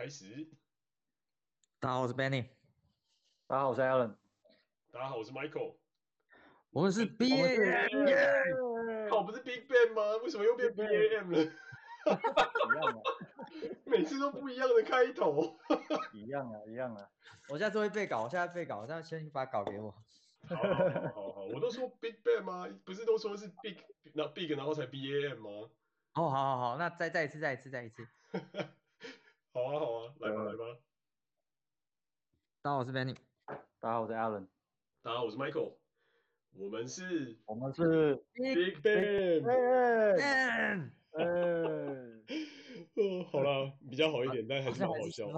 开始。大家好，我是 Benny。大家好，我是 Alan。大家好，我是 Michael。我们是 BAM。靠，不是 Big Bang 吗？为什么又变 BAM 了？一样啊，每次都不一样的开头。一样啊，一样啊。我现在做一背稿，我现在背稿，那先把稿给我。好好好好，我都说 Big Bang 吗？不是都说是 Big，那 Big 然后才 BAM 吗？哦，好好好，那再再一次，再一次，再一次。好啊，好啊，来吧，来吧。大家好，我是 Benny。大家好，我是 Alan。大家好，我是 Michael。我们是，我们是 Big Bang。嗯，嗯，好了，比较好一点，但还是蛮好笑。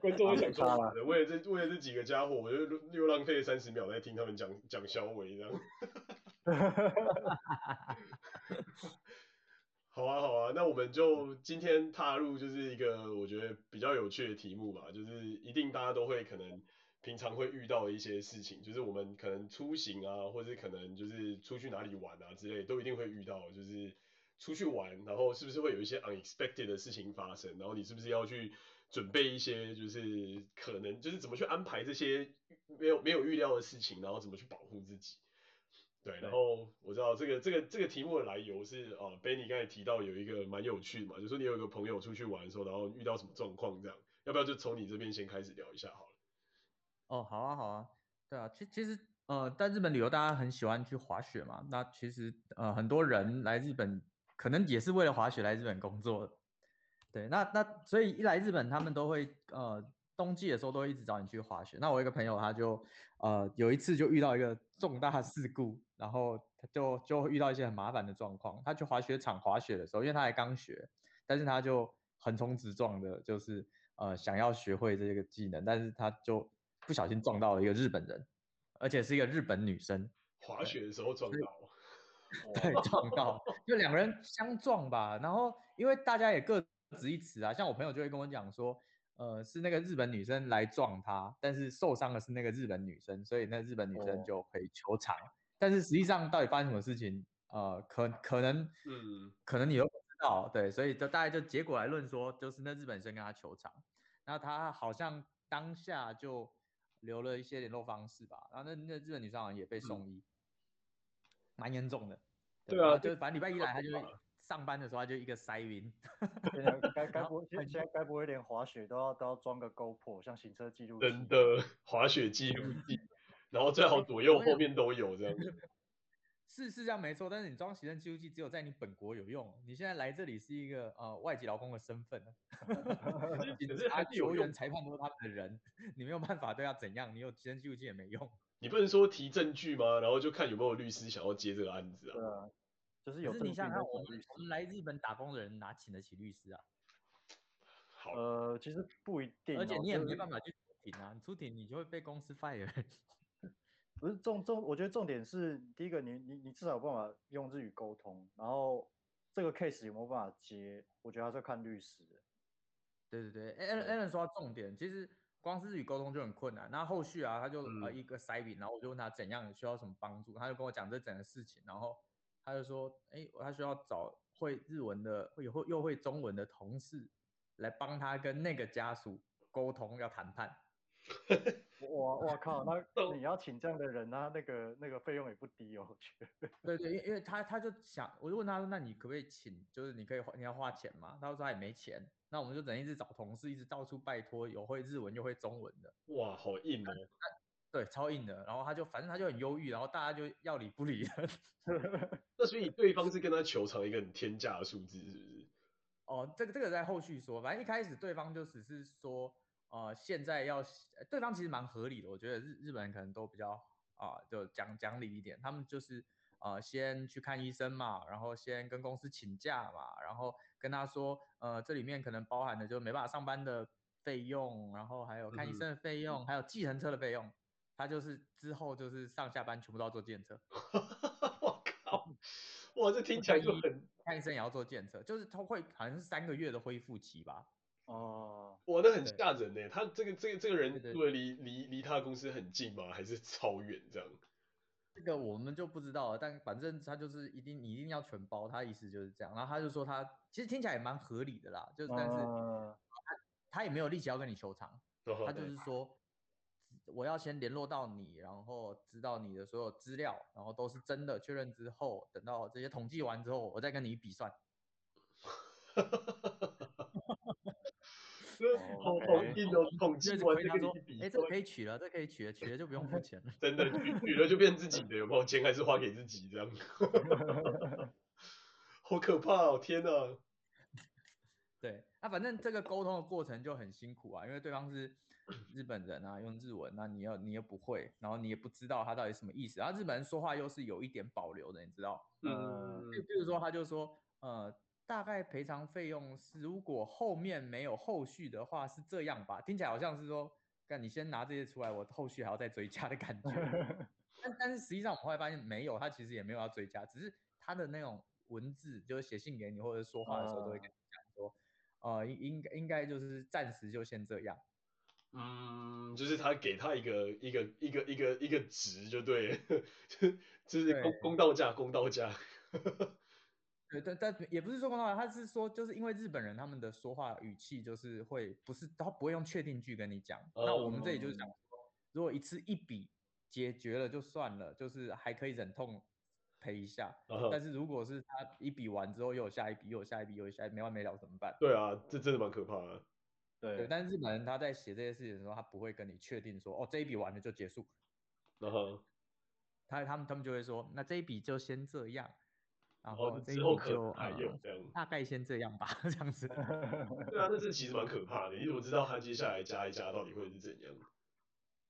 观众会想说为了这为了这几个家伙，我就又浪费了三十秒在听他们讲讲肖伟这样。好啊，好啊，那我们就今天踏入就是一个我觉得比较有趣的题目吧，就是一定大家都会可能平常会遇到的一些事情，就是我们可能出行啊，或者可能就是出去哪里玩啊之类，都一定会遇到，就是出去玩，然后是不是会有一些 unexpected 的事情发生，然后你是不是要去准备一些，就是可能就是怎么去安排这些没有没有预料的事情，然后怎么去保护自己。对，然后我知道这个这个这个题目的来由是啊，Benny 刚才提到有一个蛮有趣的嘛，就是说你有一个朋友出去玩的时候，然后遇到什么状况这样，要不要就从你这边先开始聊一下好了？哦，好啊，好啊，对啊，其其实呃，在日本旅游大家很喜欢去滑雪嘛，那其实呃很多人来日本可能也是为了滑雪来日本工作的，对，那那所以一来日本他们都会呃。冬季的时候都会一直找你去滑雪。那我一个朋友他就，呃，有一次就遇到一个重大事故，然后他就就遇到一些很麻烦的状况。他去滑雪场滑雪的时候，因为他还刚学，但是他就横冲直撞的，就是呃想要学会这个技能，但是他就不小心撞到了一个日本人，而且是一个日本女生。滑雪的时候撞到，对，撞到，就两个人相撞吧。然后因为大家也各执一词啊，像我朋友就会跟我讲说。呃，是那个日本女生来撞他，但是受伤的是那个日本女生，所以那日本女生就可以求偿。哦但是实际上到底发生什么事情，呃，可可能，嗯，可能你都不知道，对，所以就大概就结果来论说，就是那日本生跟他球场，那他好像当下就留了一些联络方式吧，然后那那日本女生好像也被送医，蛮、嗯、严重的。对，对啊，就反正礼拜一来他就。上班的时候他就一个塞晕，该该不会现在该不会连滑雪都要都要装个 GoPro，像行车记录器？真的滑雪记录器，然后最好左右后面都有这样。是是这样没错，但是你装行车记录器只有在你本国有用，你现在来这里是一个呃外籍劳工的身份，警察、球员、裁判都是他们的人，你没有办法对他怎样，你有行车记录器也没用。你不能说提证据吗？然后就看有没有律师想要接这个案子啊。就是有。可是你想想看，我们我们来日本打工的人哪请得起律师啊？好，呃，其实不一定，而且你也没办法去出庭啊，你出庭你就会被公司 fire。不是重重，我觉得重点是第一个你，你你你至少有办法用日语沟通，然后这个 case 有没有办法接，我觉得还是要看律师。对对对，Alan Alan 说到重点，其实光是日语沟通就很困难，那后续啊，他就呃一个塞饼，然后我就问他怎样需要什么帮助，他就跟我讲这整个事情，然后。他就说：“哎，他需要找会日文的，会会又会中文的同事来帮他跟那个家属沟通，要谈判。”我我靠，那 你要请这样的人，那那个那个费用也不低哦。对对，因因为他他就想，我就问他说：“那你可不可以请？就是你可以花你要花钱吗？”他说他也没钱。那我们就等于一直找同事，一直到处拜托有会日文又会中文的。哇，好硬哦。对，超硬的。然后他就反正他就很忧郁，然后大家就要理不理的。那所以对方是跟他求偿一个很天价的数字，是不是？哦，这个这个在后续说。反正一开始对方就只是说，呃，现在要，对方其实蛮合理的。我觉得日日本人可能都比较啊、呃，就讲讲理一点。他们就是呃，先去看医生嘛，然后先跟公司请假嘛，然后跟他说，呃，这里面可能包含的就没办法上班的费用，然后还有看医生的费用，嗯、还有计程车的费用。他就是之后就是上下班全部都要坐电车，我靠，哇，这听起来就很看医生也要坐电车，就是他会好像是三个月的恢复期吧？哦，哇，那很吓人呢。他这个这个这个人，对离离离他的公司很近吗？还是超远这样？这个我们就不知道了，但反正他就是一定你一定要全包，他意思就是这样。然后他就说他其实听起来也蛮合理的啦，就是但是他、uh... 他也没有力气要跟你求偿，uh... 他就是说我要先联络到你，然后知道你的所有资料，然后都是真的确认之后，等到这些统计完之后，我再跟你一笔算。好好硬哦，统计完再跟你比，哎，这个可以取了，这个可以取了，取了就不用付钱了。真的，取取了就变自己的，有没有？钱还是花给自己这样。好可怕哦，天哪！对，那、啊、反正这个沟通的过程就很辛苦啊，因为对方是 日本人啊，用日文，那你又你又不会，然后你也不知道他到底什么意思，然后日本人说话又是有一点保留的，你知道？嗯。就比如说，他就说，呃。大概赔偿费用是，如果后面没有后续的话是这样吧，听起来好像是说，干你先拿这些出来，我后续还要再追加的感觉。但但是实际上我们后来发现没有，他其实也没有要追加，只是他的那种文字，就是写信给你或者说话的时候都会呃，应应该应该就是暂时就先这样。嗯，就是他给他一个一个一个一个一个值就对，就是公公道价公道价。对，但但也不是说公道价，他是说，就是因为日本人他们的说话语气就是会不是，他不会用确定句跟你讲。那我们这里就是讲说，如果一次一笔解决了就算了，就是还可以忍痛赔一下。但是如果是他一笔完之后又有下一笔，又有下一笔，又有下一笔，没完没了怎么办？对啊，这真的蛮可怕的。对，对，但是日本人他在写这些事情的时候，他不会跟你确定说，哦，这一笔完了就结束。然后他他们他们就会说，那这一笔就先这样。然后之后可能还有这样、呃，大概先这样吧，这样子。对啊，那这其实蛮可怕的，因为我知道他接下来加一加到底会是怎样。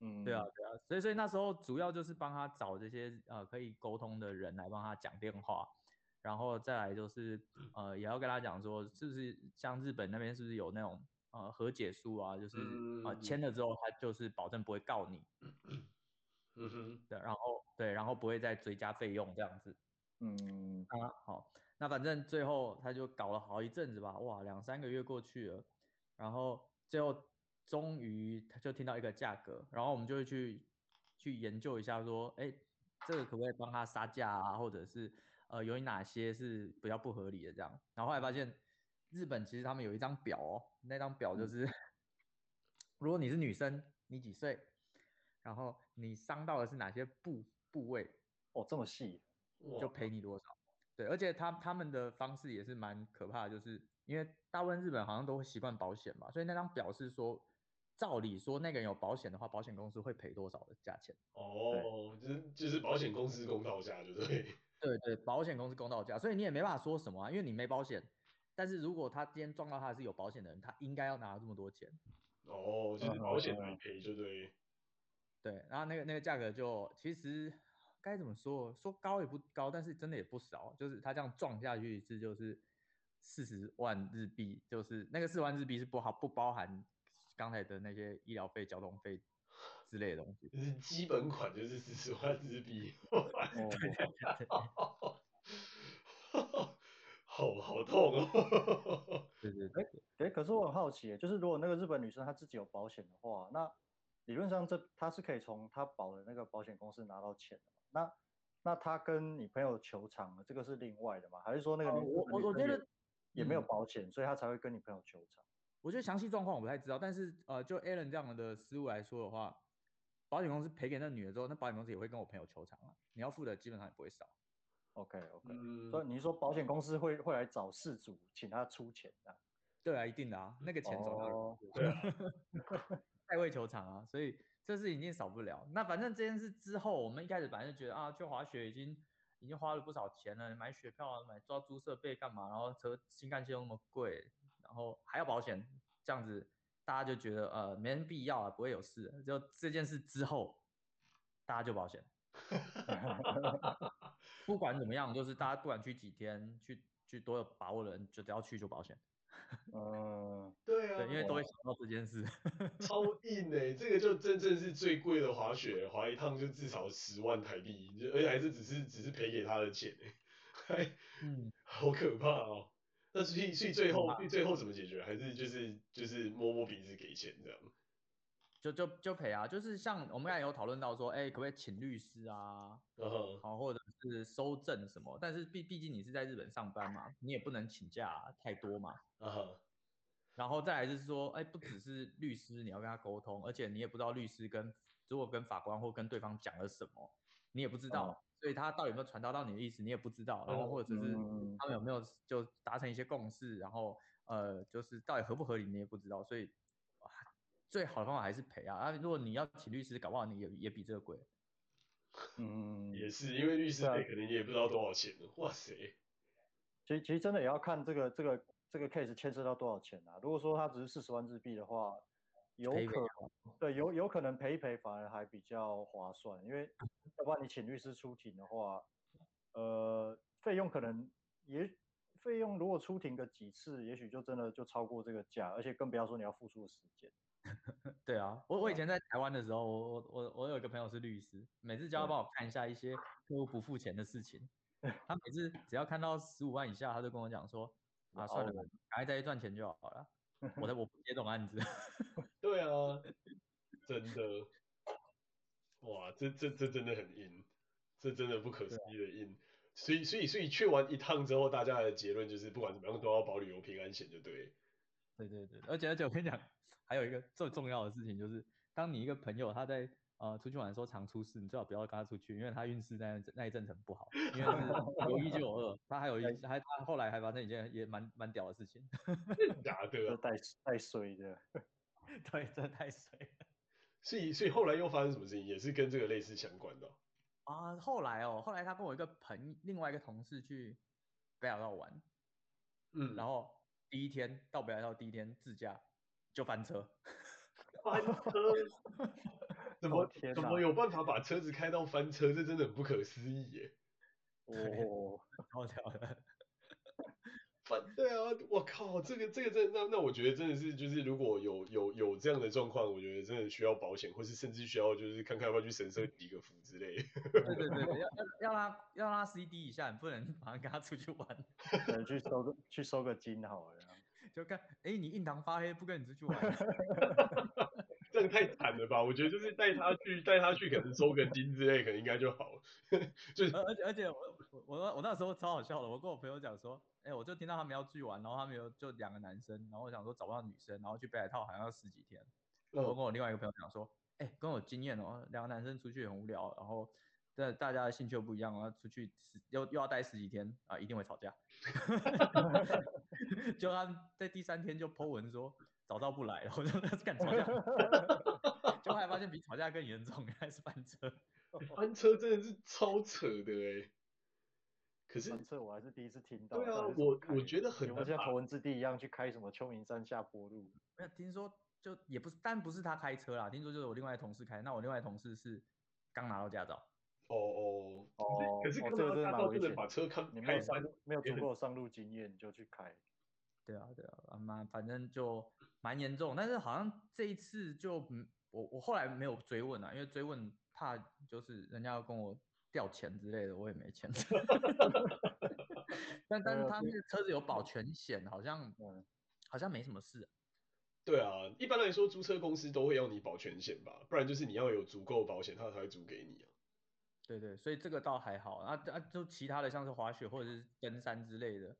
嗯，对啊，对啊，所以所以那时候主要就是帮他找这些呃可以沟通的人来帮他讲电话，然后再来就是呃也要跟他讲说，是不是像日本那边是不是有那种呃和解书啊，就是啊签了之后他就是保证不会告你。嗯哼。对，然后对，然后不会再追加费用这样子。嗯啊好，那反正最后他就搞了好一阵子吧，哇，两三个月过去了，然后最后终于他就听到一个价格，然后我们就会去去研究一下说，哎，这个可不可以帮他杀价啊，或者是呃有哪些是比较不合理的这样，然后后来发现日本其实他们有一张表哦，那张表就是、嗯、如果你是女生，你几岁，然后你伤到的是哪些部部位，哦这么细。就赔你多少，对，而且他他们的方式也是蛮可怕的，就是因为大部分日本好像都会习惯保险嘛，所以那张表是说，照理说那个人有保险的话，保险公司会赔多少的价钱。哦，就是就是保险公司公道价，对不对？对对，保险公司公道价，所以你也没办法说什么啊，因为你没保险。但是如果他今天撞到他是有保险的人，他应该要拿这么多钱。哦，就是保险来赔，就对。对，然后那个那个价格就其实。该怎么说？说高也不高，但是真的也不少。就是他这样撞下去一次就是四十万日币，就是那个四十万日币是不好不包含刚才的那些医疗费、交通费之类的东西。就是基本款就是四十万日币。好好痛哦。对 对对。哎，可是我很好奇，就是如果那个日本女生她自己有保险的话，那理论上这她是可以从她保的那个保险公司拿到钱的。那那她跟你朋友求偿，这个是另外的吗？还是说那个女、呃、我我我觉得也没有保险、嗯，所以她才会跟你朋友求偿？我觉得详细状况我不太知道，但是呃，就 Alan 这样的思路来说的话，保险公司赔给那女的之后，那保险公司也会跟我朋友求偿啊。你要付的基本上也不会少。OK OK，、嗯、所以你说保险公司会会来找事主，请他出钱的？对啊，一定的啊，那个钱总要有。对啊，代位求偿啊，所以。这事一定少不了。那反正这件事之后，我们一开始反正就觉得啊，去滑雪已经已经花了不少钱了，买雪票啊，买抓租设备干嘛？然后车新干线又那么贵，然后还要保险，这样子大家就觉得呃没人必要啊，不会有事。就这件事之后，大家就保险。不管怎么样，就是大家不管去几天，去去多有把握的人，就只要去就保险。嗯，对啊，对，因为都会想到这件事，超硬哎、欸，这个就真正是最贵的滑雪，滑一趟就至少十万台币，而且还是只是只是赔给他的钱哎、欸，嗯，好可怕哦。那所以所以最后最后怎么解决？还是就是就是摸摸鼻子给钱这样？就就就赔啊，就是像我们刚才有讨论到说，哎、欸，可不可以请律师啊？好、uh -huh.，或者是收证什么？但是毕毕竟你是在日本上班嘛，你也不能请假太多嘛。啊哈。然后再来就是说，哎、欸，不只是律师你要跟他沟通，而且你也不知道律师跟如果跟法官或跟对方讲了什么，你也不知道，uh. 所以他到底有没有传达到你的意思，你也不知道。然后或者是他们有没有就达成一些共识，然后呃，就是到底合不合理，你也不知道，所以。最好的方法还是赔啊！啊，如果你要请律师，搞不好你也也比这个贵。嗯，也是，因为律师费可能你也不知道多少钱呢。哇塞！其实其实真的也要看这个这个这个 case 牵涉到多少钱啊。如果说他只是四十万日币的话，有可能对有有可能赔一赔反而还比较划算，因为 要不然你请律师出庭的话，呃，费用可能也费用如果出庭个几次，也许就真的就超过这个价，而且更不要说你要付出的时间。对啊，我我以前在台湾的时候，我我我我有一个朋友是律师，每次叫他帮我看一下一些客户不付钱的事情，他每次只要看到十五万以下，他就跟我讲说，啊算了，赶快再去赚钱就好了，我的 我不接这种案子。对啊，真的，哇，这这这真的很硬，这真的不可思议的硬，所以所以所以去完一趟之后，大家的结论就是不管怎么样都要保旅游平安险，就对。对对对，而且而且我跟你讲。还有一个最重要的事情就是，当你一个朋友他在呃出去玩的时候常出事，你最好不要跟他出去，因为他运势在那那一阵很不好，因为是 有一就有二，他还有一还他后来还发生一件也蛮蛮屌的事情，假的，太太水的，对，真的太衰了。所以所以后来又发生什么事情，也是跟这个类似相关的啊、呃？后来哦，后来他跟我一个朋另外一个同事去北海道玩，嗯，然后第一天到北海道第一天自驾。就翻车，翻车，怎么怎么有办法把车子开到翻车？这真的很不可思议耶！哦，好巧的，反对啊，我靠，这个这个真的那那我觉得真的是就是如果有有有这样的状况，我觉得真的需要保险，或是甚至需要就是看看要不要去神社祈个福之类。对对对，要要要他要让他 CD 一下，你不能 马上跟他出去玩，去收个去收个金好了。就看，哎、欸，你印堂发黑，不跟你出去玩，这个太惨了吧？我觉得就是带他去，带他去，可能收个金之类，可能应该就好了。就是而且而且我我我那时候超好笑的，我跟我朋友讲说，哎、欸，我就听到他们要去玩，然后他们有就两个男生，然后我想说找不到女生，然后去北海道好像要十几天。我跟我另外一个朋友讲说，哎、欸，跟我有经验哦，两个男生出去很无聊，然后。但大家的兴趣又不一样，然后出去十又又要待十几天啊，一定会吵架。就他在第三天就 po 文说早到不来了，我就那是 干吵架，就后来发现比吵架更严重，还是翻车。翻车真的是超扯的哎。可是翻车我还是第一次听到。对啊，我我觉得很像头文字 D 一样去开什么秋名山下坡路。没有听说，就也不是，但不是他开车啦，听说就是我另外同事开。那我另外同事是刚拿到驾照。哦哦哦，可是可是这个真的蛮危险，把车开你没有上没有足够上路经验你就去开，对啊对啊，妈反正就蛮严重，但是好像这一次就我我后来没有追问啊，因为追问怕就是人家要跟我调钱之类的，我也没钱。但但是他那个车子有保全险，好像好像没什么事。对啊，一般来说租车公司都会要你保全险吧，不然就是你要有足够保险，他才会租给你啊。对对，所以这个倒还好啊啊，就其他的像是滑雪或者是登山之类的，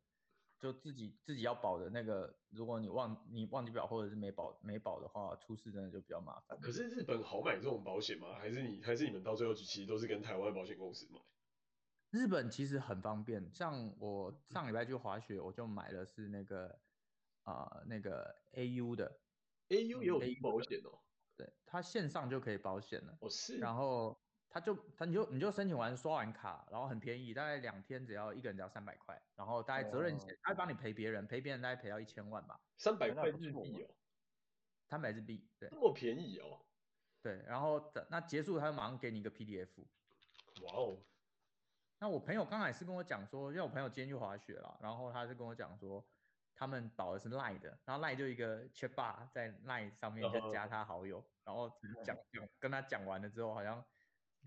就自己自己要保的那个，如果你忘你忘记保或者是没保没保的话，出事真的就比较麻烦。可是日本好买这种保险吗？还是你还是你们到最后其实都是跟台湾保险公司买？日本其实很方便，像我上礼拜去滑雪，我就买的是那个啊、呃、那个 AU 的，AU 也有保险哦。对，它线上就可以保险了。哦是。然后。他就他你就你就申请完刷完卡，然后很便宜，大概两天只要一个人只要三百块，然后大概责任险他会帮你赔别人，赔别人大概赔到一千万吧。三百块日币哦，三百日币，对，这么便宜哦。对，然后等那结束他就马上给你一个 PDF。哇哦。那我朋友刚才是跟我讲说，因为我朋友今天去滑雪了，然后他就跟我讲说，他们保的是 Line 的，然后 Line 就一个 chat bar 在 Line 上面就加他好友，uh -huh. 然后讲讲跟他讲完了之后好像。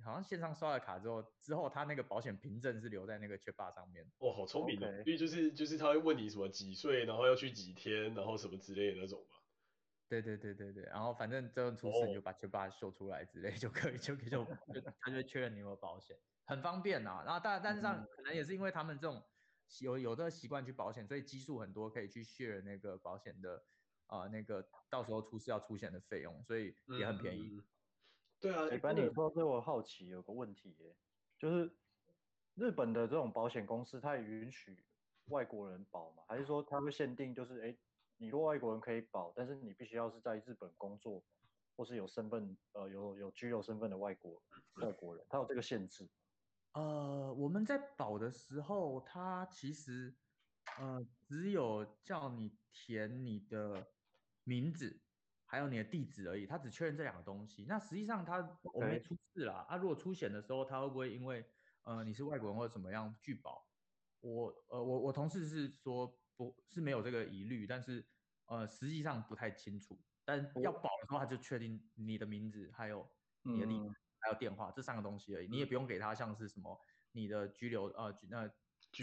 好像线上刷了卡之后，之后他那个保险凭证是留在那个 chatbot 上面。哦，好聪明的，因为就是就是他会问你什么几岁，然后要去几天，然后什么之类的那种嘛。对对对对对，然后反正这种出事你就把球把它秀出来之类就可以，就可以就 就他就确认你有没有保险，很方便啊。然后但但是上可能也是因为他们这种有有的习惯去保险，所以基数很多，可以去 share 那个保险的啊、呃、那个到时候出事要出险的费用，所以也很便宜。嗯、对啊，一般你说这我好奇有个问题耶，就是日本的这种保险公司，它也允许外国人保吗？还是说它会限定就是哎？你若外国人可以保，但是你必须要是在日本工作，或是有身份，呃，有有居留身份的外国外国人，他有这个限制。呃，我们在保的时候，他其实，呃，只有叫你填你的名字，还有你的地址而已，他只确认这两个东西。那实际上他我没出事啦。啊、如果出险的时候，他会不会因为呃你是外国人或者怎么样拒保？我呃我我同事是说。不是没有这个疑虑，但是呃，实际上不太清楚。但要保的话，他就确定你的名字，还有你的地址，嗯、还有电话这三个东西而已。你也不用给他像是什么你的居留呃那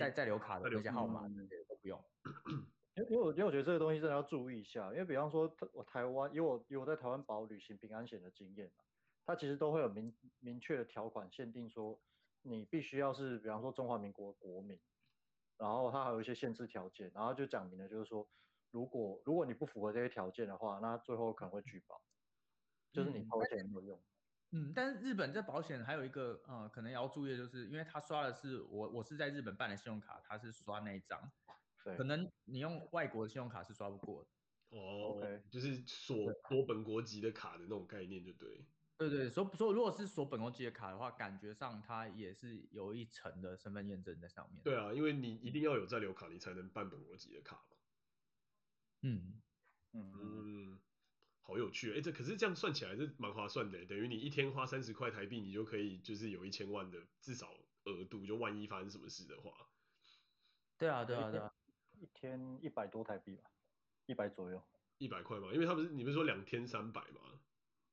在在留卡的那些号码那些都不用。因为我因为我觉得这个东西真的要注意一下，因为比方说我台湾，因为我有我在台湾保旅行平安险的经验嘛，它其实都会有明明确的条款限定说，你必须要是比方说中华民国国民。然后它还有一些限制条件，然后就讲明了，就是说，如果如果你不符合这些条件的话，那最后可能会拒保，就是你掏钱没有用。嗯，但是日本这保险还有一个，呃，可能要注意的就是，因为他刷的是我我是在日本办的信用卡，他是刷那一张，对，可能你用外国的信用卡是刷不过的。哦就是锁锁本国籍的卡的那种概念，就对。对对，所以说如果是锁本国籍的卡的话，感觉上它也是有一层的身份验证在上面。对啊，因为你一定要有在留卡，你才能办本国籍的卡嘛。嗯嗯嗯，好有趣哎，这可是这样算起来是蛮划算的，等于你一天花三十块台币，你就可以就是有一千万的至少额度，就万一发生什么事的话。对啊对啊对啊，一天一百多台币吧，一百左右。一百块嘛，因为他不是你不是说两天三百吗？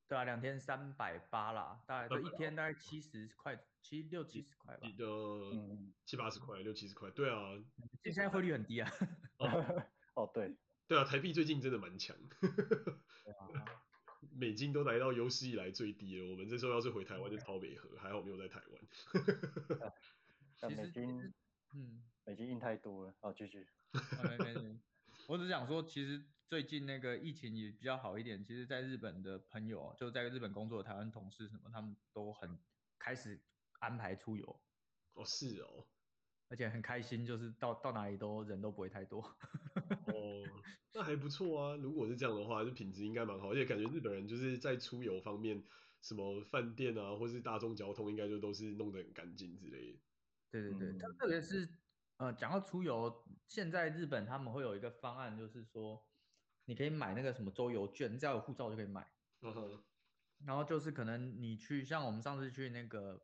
对啊，两天三百八啦，大概就一天大概七十块，七六七十块吧。你的七八十块，六七十块，对啊。现在汇率很低啊。哦，对。对啊，台币最近真的蛮强。美金都来到有史以来最低了。我们这时候要是回台湾就超美河，还好没有在台湾。其实，嗯，美金印太多了。哦，继续。我只想说，其实。最近那个疫情也比较好一点，其实在日本的朋友，就在日本工作的台湾同事什么，他们都很开始安排出游。哦，是哦，而且很开心，就是到到哪里都人都不会太多。哦，那还不错啊。如果是这样的话，就品质应该蛮好，而且感觉日本人就是在出游方面，什么饭店啊，或是大众交通，应该就都是弄得很干净之类的。对对对，特别是呃，讲到出游，现在日本他们会有一个方案，就是说。你可以买那个什么周游券，只要有护照就可以买。嗯哼。然后就是可能你去，像我们上次去那个，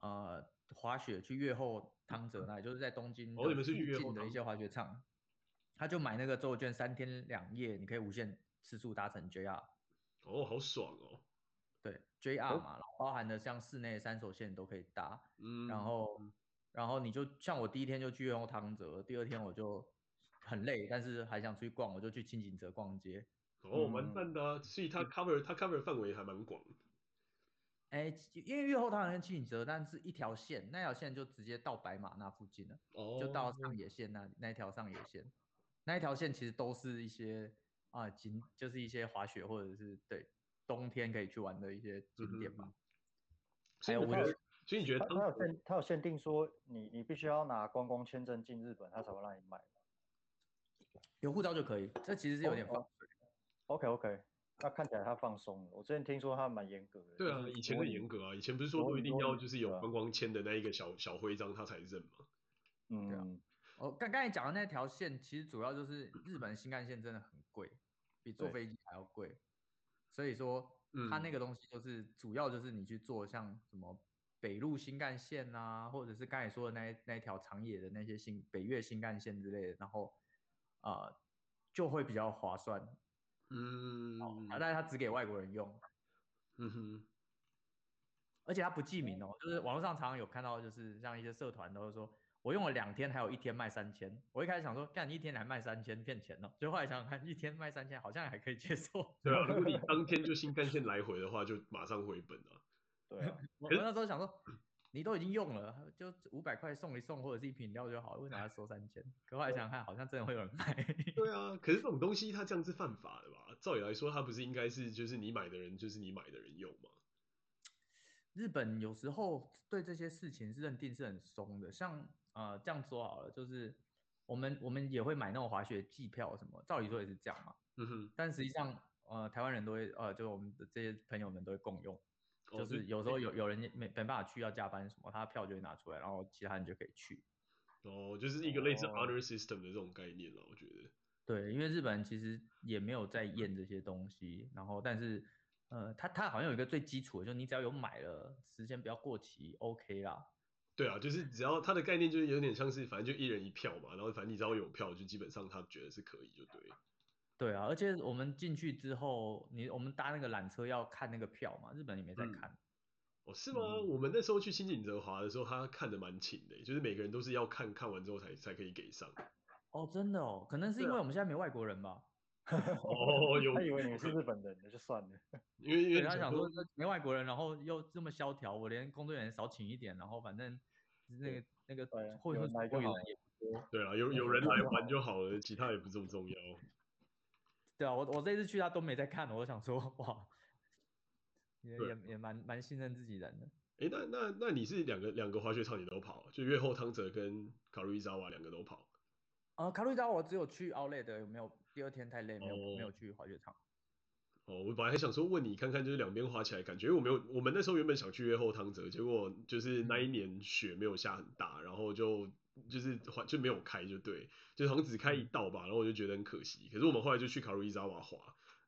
呃，滑雪去越后汤泽那里，就是在东京附近的一些滑雪场，他就买那个周游券，三天两夜，你可以无限次数搭乘 JR。哦，好爽哦。对，JR 嘛，然后包含的像室内三手线都可以搭。嗯。然后，然后你就像我第一天就去越后汤泽，第二天我就。很累，但是还想出去逛，我就去轻井泽逛街。哦，蛮赞的啊，所以它 cover 它 cover 范围还蛮广。哎，因为越后汤跟轻井泽，但是一条线，那条线就直接到白马那附近了，哦、就到上野线那那一条上野线，那一条线其实都是一些啊景，就是一些滑雪或者是对冬天可以去玩的一些景点吧。嗯、还有我觉得，所以你觉得他有限，他有限定说你你必须要拿观光签证进日本，他才会让你买。有护照就可以，这其实是有点放水。Oh, OK OK，那看起来他放松了。我之前听说他蛮严格的。对啊，以前很严格啊，以前不是说都一定要就是有观光签的那一个小小徽章他才认吗？嗯，对啊。我刚刚才讲的那条线，其实主要就是日本新干线真的很贵，比坐飞机还要贵。所以说，它那个东西就是主要就是你去做像什么北陆新干线啊，或者是刚才说的那那一条长野的那些新北越新干线之类的，然后。啊、呃，就会比较划算，嗯，啊，但是它只给外国人用，嗯哼，而且它不记名哦，就是网络上常常有看到，就是像一些社团都是说，我用了两天，还有一天卖三千。我一开始想说，干一天还卖三千，骗钱哦。就后来想想看，一天卖三千，好像还可以接受。对啊，如果你当天就新干线来回的话，就马上回本了。对啊，我那时候想说，你都已经用了，就五百块送一送，或者是一瓶料就好了，为啥要收三千？可后来想想看，好像真的会有人买。对啊，可是这种东西它这样是犯法的吧？照理来说，它不是应该是就是你买的人就是你买的人用吗？日本有时候对这些事情是认定是很松的，像呃这样说好了，就是我们我们也会买那种滑雪季票什么，照理说也是这样嘛。嗯哼。但实际上，呃，台湾人都会呃，就是我们的这些朋友们都会共用，哦、就是有时候有有人没没办法去要加班什么，他的票就会拿出来，然后其他人就可以去。哦，就是一个类似 honor system 的这种概念了，我觉得。对，因为日本人其实也没有在验这些东西，然后但是。呃，他他好像有一个最基础的，就是你只要有买了，时间不要过期，OK 啦。对啊，就是只要他的概念就是有点像是，反正就一人一票嘛，然后反正你只要有票，就基本上他觉得是可以，就对。对啊，而且我们进去之后，你我们搭那个缆车要看那个票嘛，日本也没在看。嗯、哦，是吗？嗯、我们那时候去新井泽滑的时候，他看的蛮勤的，就是每个人都是要看看完之后才才可以给上。哦，真的哦，可能是因为我们现在没外国人吧。哦，有他以为你是日本人，那就算了。因为因为他想说没外国人，然后又这么萧条，我连工作人员少请一点，然后反正那个那个会会来就好。对啊，有有人来玩就好了，其他也不这么重要。对啊，我我这次去他都没在看，我想说 哇，也也也蛮蛮信任自己人的。哎，那那那你是两个两个滑雪场你都跑，就越后汤泽跟卡路里扎瓦两个都跑？呃，卡路里扎瓦我只有去 Outlet 的，有没有？第二天太累，没有、oh, 没有去滑雪场。哦，我本来还想说问你看看，就是两边滑起来感觉，我没有，我们那时候原本想去越后汤泽，结果就是那一年雪没有下很大，然后就就是滑就没有开，就对，就好像只开一道吧，然后我就觉得很可惜。可是我们后来就去卡路伊扎瓦滑，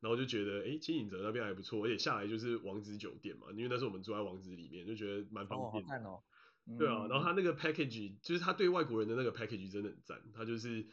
然后就觉得，哎，轻井泽那边还不错，而且下来就是王子酒店嘛，因为那时候我们住在王子里面，就觉得蛮方便。哦，哦。对啊，然后他那个 package 就是他对外国人的那个 package 真的很赞，他就是。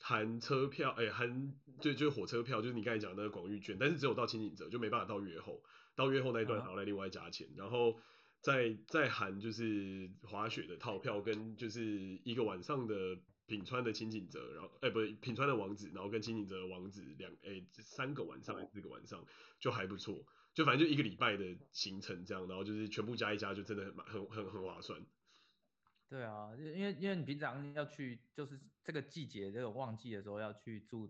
含车票，哎、欸，含就就是火车票，就是你刚才讲的那个广域券，但是只有到轻井泽，就没办法到月后，到月后那一段还要来另外加钱，嗯、然后再再含就是滑雪的套票跟就是一个晚上的品川的轻井泽，然后哎、不是品川的王子，然后跟轻井泽的王子两哎、三个晚上还是四个晚上就还不错，就反正就一个礼拜的行程这样，然后就是全部加一加就真的很很很很划算。对啊，因为因为你平常要去，就是这个季节这个旺季的时候要去住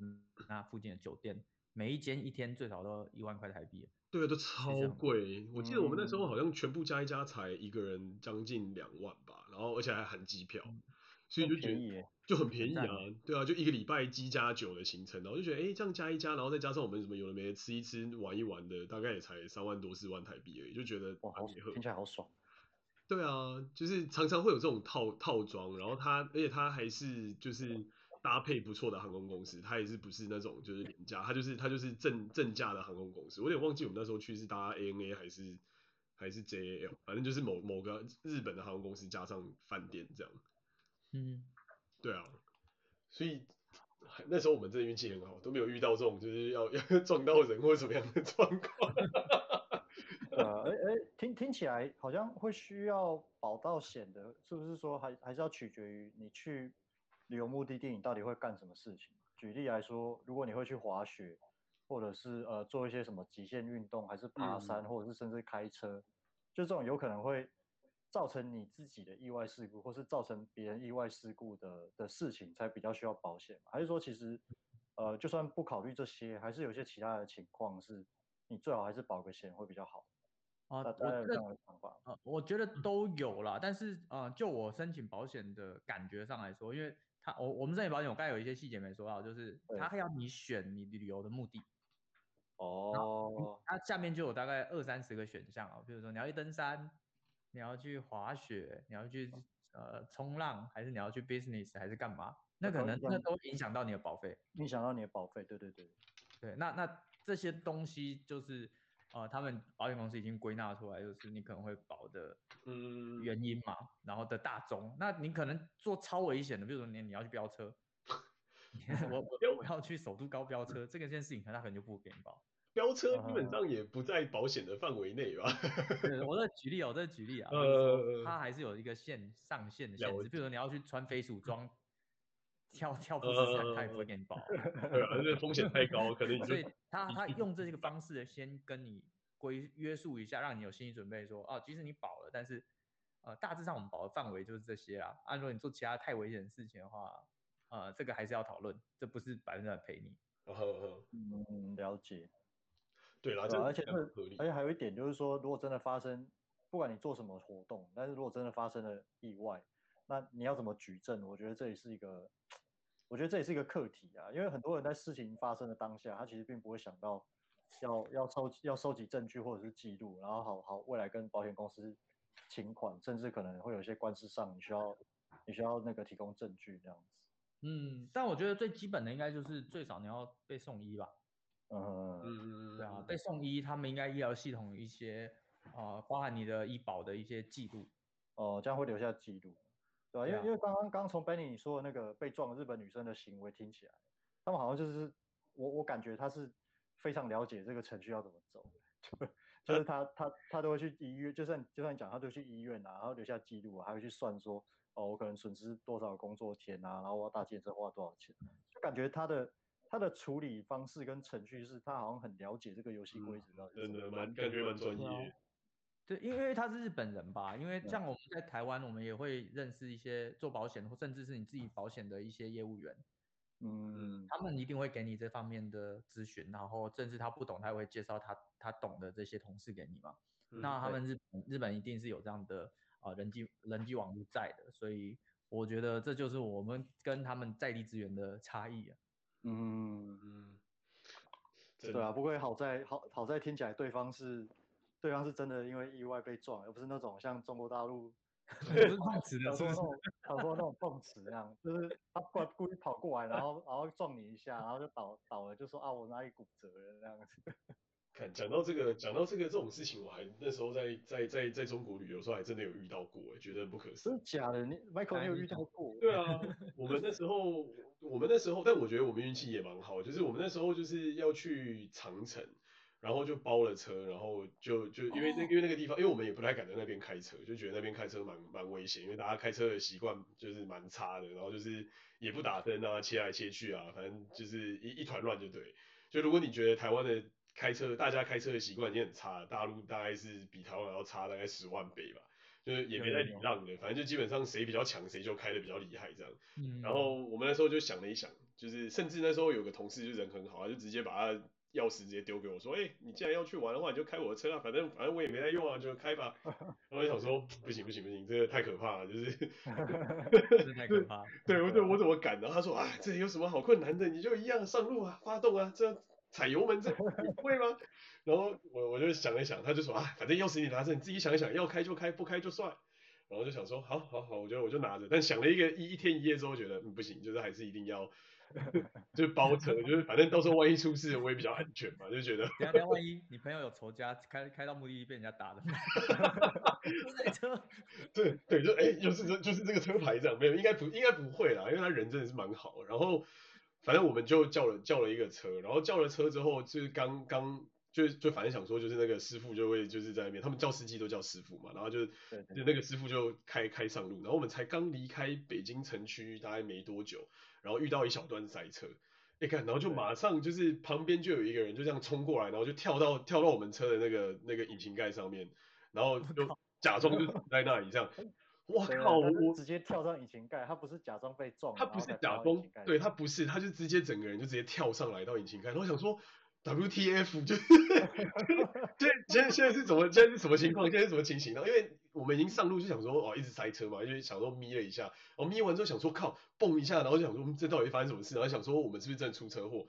那附近的酒店，每一间一天最少都一万块台币。对啊，都超贵。我记得我们那时候好像全部加一加才一个人将近两万吧，然后而且还含机票，所以就觉得就很便宜啊。对啊，就一个礼拜机加九的行程，然后就觉得哎这样加一加，然后再加上我们什么有的没的吃一吃玩一玩的，大概也才三万多四万台币而已，就觉得哇好，听起来好爽。对啊，就是常常会有这种套套装，然后它，而且它还是就是搭配不错的航空公司，它也是不是那种就是廉价，它就是它就是正正价的航空公司。我有点忘记我们那时候去是搭 ANA 还是还是 JAL，反正就是某某个日本的航空公司加上饭店这样。嗯，对啊，所以那时候我们真的运气很好，都没有遇到这种就是要 要撞到人或什么样的状况。呃，哎哎，听听起来好像会需要保到险的，是不是说还还是要取决于你去旅游目的地，你到底会干什么事情？举例来说，如果你会去滑雪，或者是呃做一些什么极限运动，还是爬山，或者是甚至开车，嗯、就这种有可能会造成你自己的意外事故，或是造成别人意外事故的的事情，才比较需要保险？还是说其实呃就算不考虑这些，还是有些其他的情况是你最好还是保个险会比较好？啊，我呃，我觉得都有啦，但是，呃，就我申请保险的感觉上来说，因为他，我我们这里保险，我刚才有一些细节没说到，就是他还要你选你旅游的目的。哦。它下面就有大概二三十个选项啊，比如说你要去登山，你要去滑雪，你要去呃冲浪，还是你要去 business 还是干嘛？那可能那都影响到你的保费。影响到你的保费，对对对。对，那那这些东西就是。呃，他们保险公司已经归纳出来，就是你可能会保的嗯原因嘛，嗯、然后的大宗。那你可能做超危险的，比如说你你要去飙车，我我我要去首都高飙车，这个件事情，他可能就不给你保。飙车基本上也不在保险的范围内吧？我在举例哦，我在举例啊，呃，它还是有一个限上限的限制，比如说你要去穿飞鼠装。跳跳不是这样，他也不会给你保。对啊，因为风险太高，可能 所以他他用这个方式先跟你规约束一下，让你有心理准备说，哦，即使你保了，但是呃大致上我们保的范围就是这些啊。按说你做其他太危险的事情的话，呃，这个还是要讨论，这不是百分之百赔你。嗯，了解。对啦，而且而且还有一点就是说，如果真的发生，不管你做什么活动，但是如果真的发生了意外，那你要怎么举证？我觉得这也是一个。我觉得这也是一个课题啊，因为很多人在事情发生的当下，他其实并不会想到要要收要收集证据或者是记录，然后好好未来跟保险公司请款，甚至可能会有一些官司上，你需要你需要那个提供证据这样子。嗯，但我觉得最基本的应该就是最少你要被送医吧。嗯嗯嗯对啊，被送医，他们应该医疗系统一些啊、呃，包含你的医保的一些记录。哦，这样会留下记录。对吧？因为因为刚刚刚从 Benny 你说的那个被撞日本女生的行为听起来，他们好像就是我我感觉他是非常了解这个程序要怎么走的，就 就是他他他都会去医院，就算就算讲他都去医院啊，然后留下记录啊，还会去算说哦我可能损失多少工作天啊，然后我要搭计程车花多少钱，就感觉他的他的处理方式跟程序是他好像很了解这个游戏规则，真的蛮感觉蛮专业。对，因为他是日本人吧，因为像我们在台湾，我们也会认识一些做保险或甚至是你自己保险的一些业务员，嗯，他们一定会给你这方面的咨询，然后甚至他不懂，他也会介绍他他懂的这些同事给你嘛。嗯、那他们日本日本一定是有这样的啊、呃、人际人际网络在的，所以我觉得这就是我们跟他们在地资源的差异啊。嗯嗯，对啊，不过好在好好在听起来对方是。对方是真的因为意外被撞，而不是那种像中国大陆 碰瓷的，说那种很多那种碰瓷那样，就是他故故意跑过来，然后然后撞你一下，然后就倒倒了，就说啊我哪里骨折了这样子。看讲到这个讲到这个这种事情，我还那时候在在在在中国旅游时候还真的有遇到过，觉得不可思议。真的假的？你 Michael 你有遇到过？对啊，我们那时候我们那时候，但我觉得我们运气也蛮好，就是我们那时候就是要去长城。然后就包了车，然后就就因为那因为那个地方，因为我们也不太敢在那边开车，就觉得那边开车蛮蛮危险，因为大家开车的习惯就是蛮差的，然后就是也不打灯啊，切来切去啊，反正就是一一团乱就对。就如果你觉得台湾的开车，大家开车的习惯已经很差，大陆大概是比台湾还要差大概十万倍吧，就是也没在礼让的，反正就基本上谁比较强谁就开的比较厉害这样。嗯。然后我们那时候就想了一想，就是甚至那时候有个同事就人很好，就直接把他。钥匙直接丢给我，说：“哎、欸，你既然要去玩的话，你就开我的车啊，反正反正我也没在用啊，就开吧。”然后我就想说：“不行不行不行，这个太可怕了，就是 太可怕。对”对，我怎 我怎么敢呢？他说：“啊，这里有什么好困难的？你就一样上路啊，发动啊，这样踩油门这你会吗？”然后我我就想了想，他就说：“啊，反正钥匙你拿着，你自己想一想，要开就开，不开就算。”然后就想说：“好好好，我觉得我就拿着。”但想了一个一一天一夜之后，觉得嗯不行，就是还是一定要。就包车，就是反正到时候万一出事，我也比较安全嘛，就觉得。等下等下，万一你朋友有仇家，开开到目的地被人家打了，车。对对，就哎、欸，就是这就是这个车牌这样，没有，应该不应该不会啦，因为他人真的是蛮好。然后反正我们就叫了叫了一个车，然后叫了车之后，就是刚刚就就反正想说，就是那个师傅就会就是在那边，他们叫司机都叫师傅嘛，然后就就那个师傅就开开上路，然后我们才刚离开北京城区大概没多久。然后遇到一小段塞车，你看，然后就马上就是旁边就有一个人就这样冲过来，然后就跳到跳到我们车的那个那个引擎盖上面，然后就假装就死在那里这样。我靠！我直接跳上引擎盖，他不是假装被撞，他不是假装，对他不是，他就直接整个人就直接跳上来到引擎盖，然后想说。WTF 就，就现在现在是怎么现在是什么情况？现在是什么情形呢？因为我们已经上路就想说哦，一直塞车嘛，因为想说眯了一下，我眯完之后想说靠，蹦一下，然后就想说这到底发生什么事？然后想说我们是不是真的出车祸？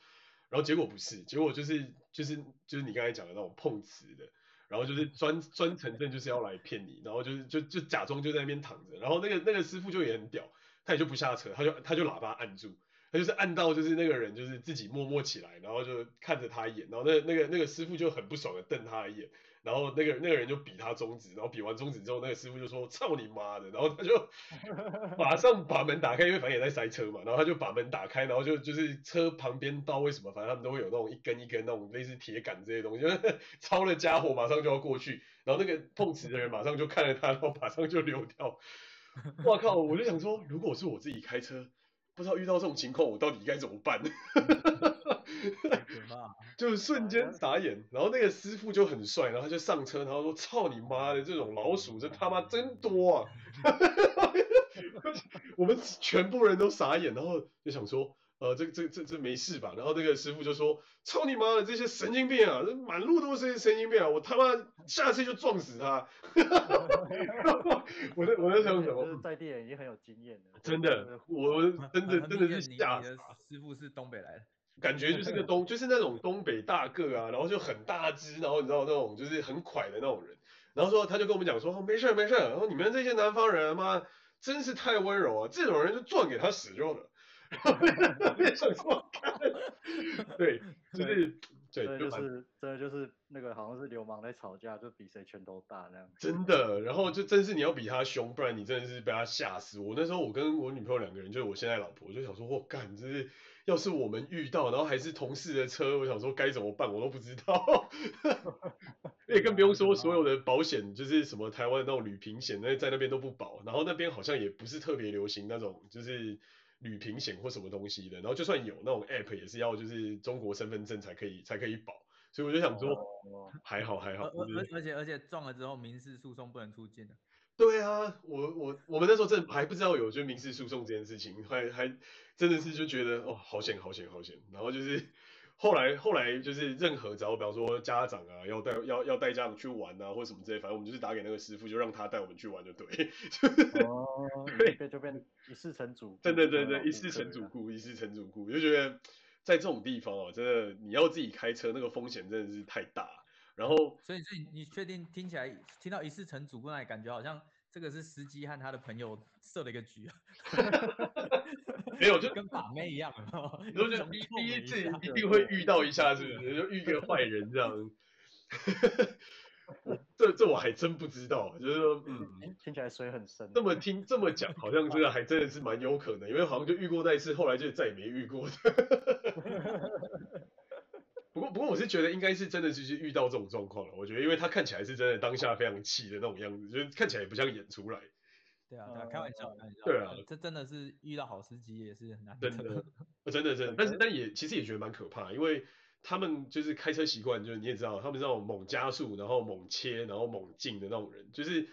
然后结果不是，结果就是就是就是你刚才讲的那种碰瓷的，然后就是专专程证就是要来骗你，然后就是就就假装就在那边躺着，然后那个那个师傅就也很屌，他也就不下车，他就他就喇叭按住。他就是按到就是那个人就是自己默默起来，然后就看着他一眼，然后那那个那个师傅就很不爽的瞪他一眼。然后那个那个人就比他中指，然后比完中指之后，那个师傅就说：“操你妈的！”然后他就 马上把门打开，因为反正也在塞车嘛。然后他就把门打开，然后就就是车旁边不知道为什么，反正他们都会有那种一根一根那种类似铁杆这些东西，就是 操了家伙马上就要过去。然后那个碰瓷的人马上就看着他，然后马上就溜掉。我靠！我就想说，如果是我自己开车，不知道遇到这种情况，我到底该怎么办？就是瞬间傻眼，然后那个师傅就很帅，然后他就上车，然后说：“操你妈的，这种老鼠，这他妈真多啊！” 我们全部人都傻眼，然后就想说：“呃，这这这这没事吧？”然后那个师傅就说：“操你妈的，这些神经病啊，这满路都是神经病啊！我他妈下次就撞死他！”我在我在想什么？在地人已经很有经验了，真的，我真的真的是吓死。师傅是东北来的。感觉就是个东，就是那种东北大个啊，然后就很大只，然后你知道那种就是很快的那种人，然后说他就跟我们讲说，没事没事，然后你们这些南方人妈真是太温柔啊，这种人就撞给他使用了，然后别想 说看，对，就是。对，就是真的就是那个好像是流氓在吵架，就比谁拳头大那样。真的，然后就真是你要比他凶，不然你真的是被他吓死。我那时候我跟我女朋友两个人，就是我现在老婆，我就想说，我干，就是要是我们遇到，然后还是同事的车，我想说该怎么办，我都不知道。也更不用说所有的保险，就是什么台湾的那种旅平险，那在那边都不保，然后那边好像也不是特别流行那种，就是。旅平险或什么东西的，然后就算有那种 app 也是要就是中国身份证才可以才可以保，所以我就想说还好还好。而而而且而且撞了之后民事诉讼不能出境的。对啊，我我我们那时候真的还不知道有就民事诉讼这件事情，还还真的是就觉得哦好险好险好险，然后就是。后来后来就是任何只要比方说家长啊要带要要带家长去玩啊或者什么之类，反正我们就是打给那个师傅，就让他带我们去玩就对。哦，对，就变一世成主。对对对对，一世成主顾，一世成主顾，就觉得在这种地方哦，真的你要自己开车，那个风险真的是太大。然后，所以所以你确定听起来听到一次成主顾，那感觉好像这个是司机和他的朋友设了一个局啊。没有，就跟把妹一样，然后就第第一次一定会遇到一下，是不是？就遇个坏人这样。这这我还真不知道，就是说，嗯，听起来水很深。这么听这么讲，好像这个还真的是蛮有可能，因为好像就遇过那一次，后来就再也没遇过。不过不过我是觉得应该是真的就是遇到这种状况了，我觉得，因为他看起来是真的当下非常气的那种样子，就是看起来也不像演出来。对啊，对啊，开玩笑，开玩笑。对啊，这真的是遇到好司机也是很难。真的，真的，真的。但是，但也其实也觉得蛮可怕，因为他们就是开车习惯，就是你也知道，他们是那种猛加速，然后猛切，然后猛进的那种人，就是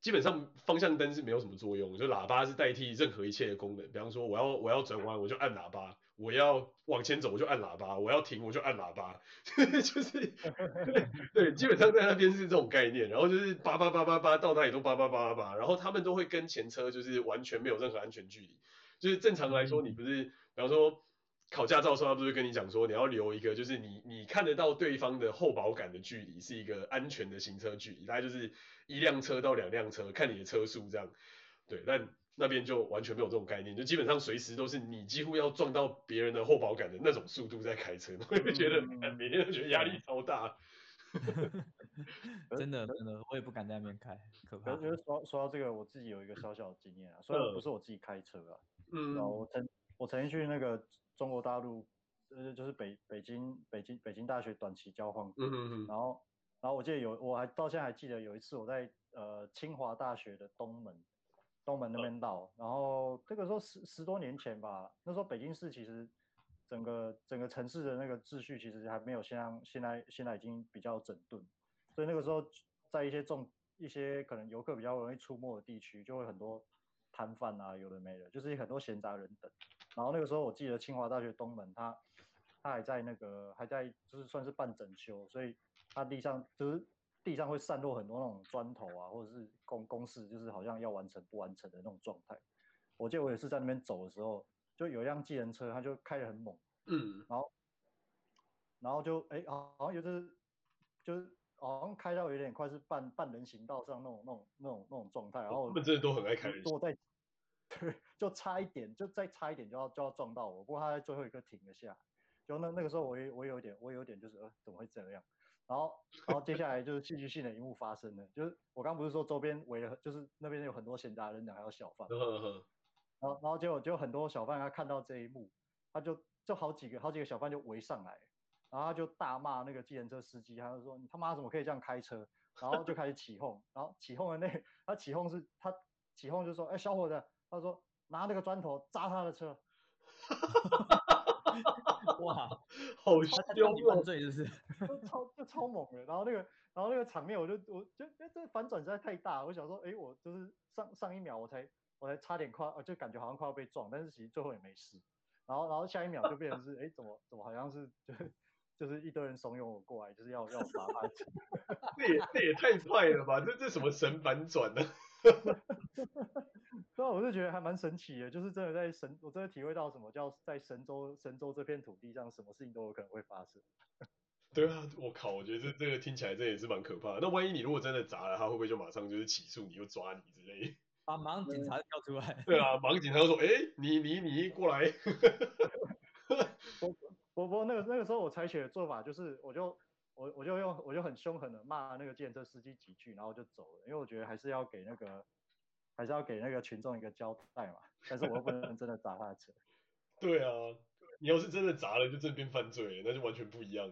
基本上方向灯是没有什么作用，就喇叭是代替任何一切的功能。比方说，我要我要转弯，我就按喇叭。我要往前走，我就按喇叭；我要停，我就按喇叭。就是 对，基本上在那边是这种概念。然后就是叭叭叭叭叭，到哪里都叭叭叭叭叭。然后他们都会跟前车就是完全没有任何安全距离。就是正常来说，你不是，比方说考驾照的时候，他不是跟你讲说，你要留一个，就是你你看得到对方的后保杆的距离是一个安全的行车距离，大概就是一辆车到两辆车，看你的车速这样。对，但。那边就完全没有这种概念，就基本上随时都是你几乎要撞到别人的后保杆的那种速度在开车，我会觉得 每天都觉得压力超大。真的 真的，我也不敢在那边开，可怕。觉得说说到这个，我自己有一个小小的经验啊，虽然不是我自己开车啊，嗯，然后我曾我曾经去那个中国大陆，呃，就是北北京北京北京大学短期交换过，嗯嗯嗯，然后然后我记得有，我还到现在还记得有一次我在呃清华大学的东门。东门那边到，然后这个时候十十多年前吧，那时候北京市其实整个整个城市的那个秩序其实还没有像现在现在已经比较整顿，所以那个时候在一些重一些可能游客比较容易出没的地区，就会很多摊贩啊，有的没的，就是很多闲杂人等。然后那个时候我记得清华大学东门它它还在那个还在就是算是半整修，所以它地上就是。地上会散落很多那种砖头啊，或者是公公事，就是好像要完成不完成的那种状态。我记得我也是在那边走的时候，就有一辆计程车，它就开得很猛，嗯，然后，然后就哎、欸，好像有就是就是好像开到有点快是半半人行道上那种那种那种那种状态，然后他们真的都很爱开人行道，我在，对，就差一点，就再差一点就要就要撞到我，不过他在最后一个停了下来。就那那个时候我也我有点我有点就是呃怎么会这样？然后然后接下来就是戏剧性的一幕发生了，就是我刚不是说周边围了，就是那边有很多闲杂人等还有小贩，然后然后结果就很多小贩他看到这一幕，他就就好几个好几个小贩就围上来，然后他就大骂那个计程车司机，他就说你他妈怎么可以这样开车？然后就开始起哄，然后起哄的那他起哄是他起哄就说哎小伙子，他说拿那个砖头砸他的车。哇，好凶犯罪就是，就超就超猛的。然后那个，然后那个场面，我就我就这这反转实在太大。我想说，哎，我就是上上一秒我才我才差点快，就感觉好像快要被撞，但是其实最后也没事。然后然后下一秒就变成是，哎，怎么怎么好像是就是就是一堆人怂恿我过来，就是要要砸他。这也这也太快了吧？这这什么神反转呢？对啊，我是觉得还蛮神奇的，就是真的在神，我真的体会到什么叫在神州神州这片土地上，什么事情都有可能会发生。对啊，我靠，我觉得这这个听起来这也是蛮可怕的。那万一你如果真的砸了，他会不会就马上就是起诉你又抓你之类？啊，马上警察跳出来。对啊，马上警察就说，哎，你你你过来。我我我那个那个时候我采取的做法就是，我就我我就用我就很凶狠的骂那个计程车司机几句，然后就走了，因为我觉得还是要给那个。还是要给那个群众一个交代嘛，但是我又不能真的砸他的车。对啊，你要是真的砸了，就正变犯罪，那就完全不一样。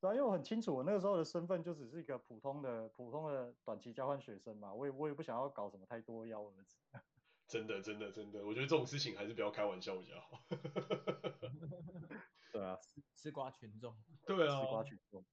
对啊，因为我很清楚，我那个时候的身份就只是一个普通的、普通的短期交换学生嘛，我也我也不想要搞什么太多幺蛾子。真的，真的，真的，我觉得这种事情还是不要开玩笑比较好。对啊，吃瓜群众。对啊，吃瓜群众。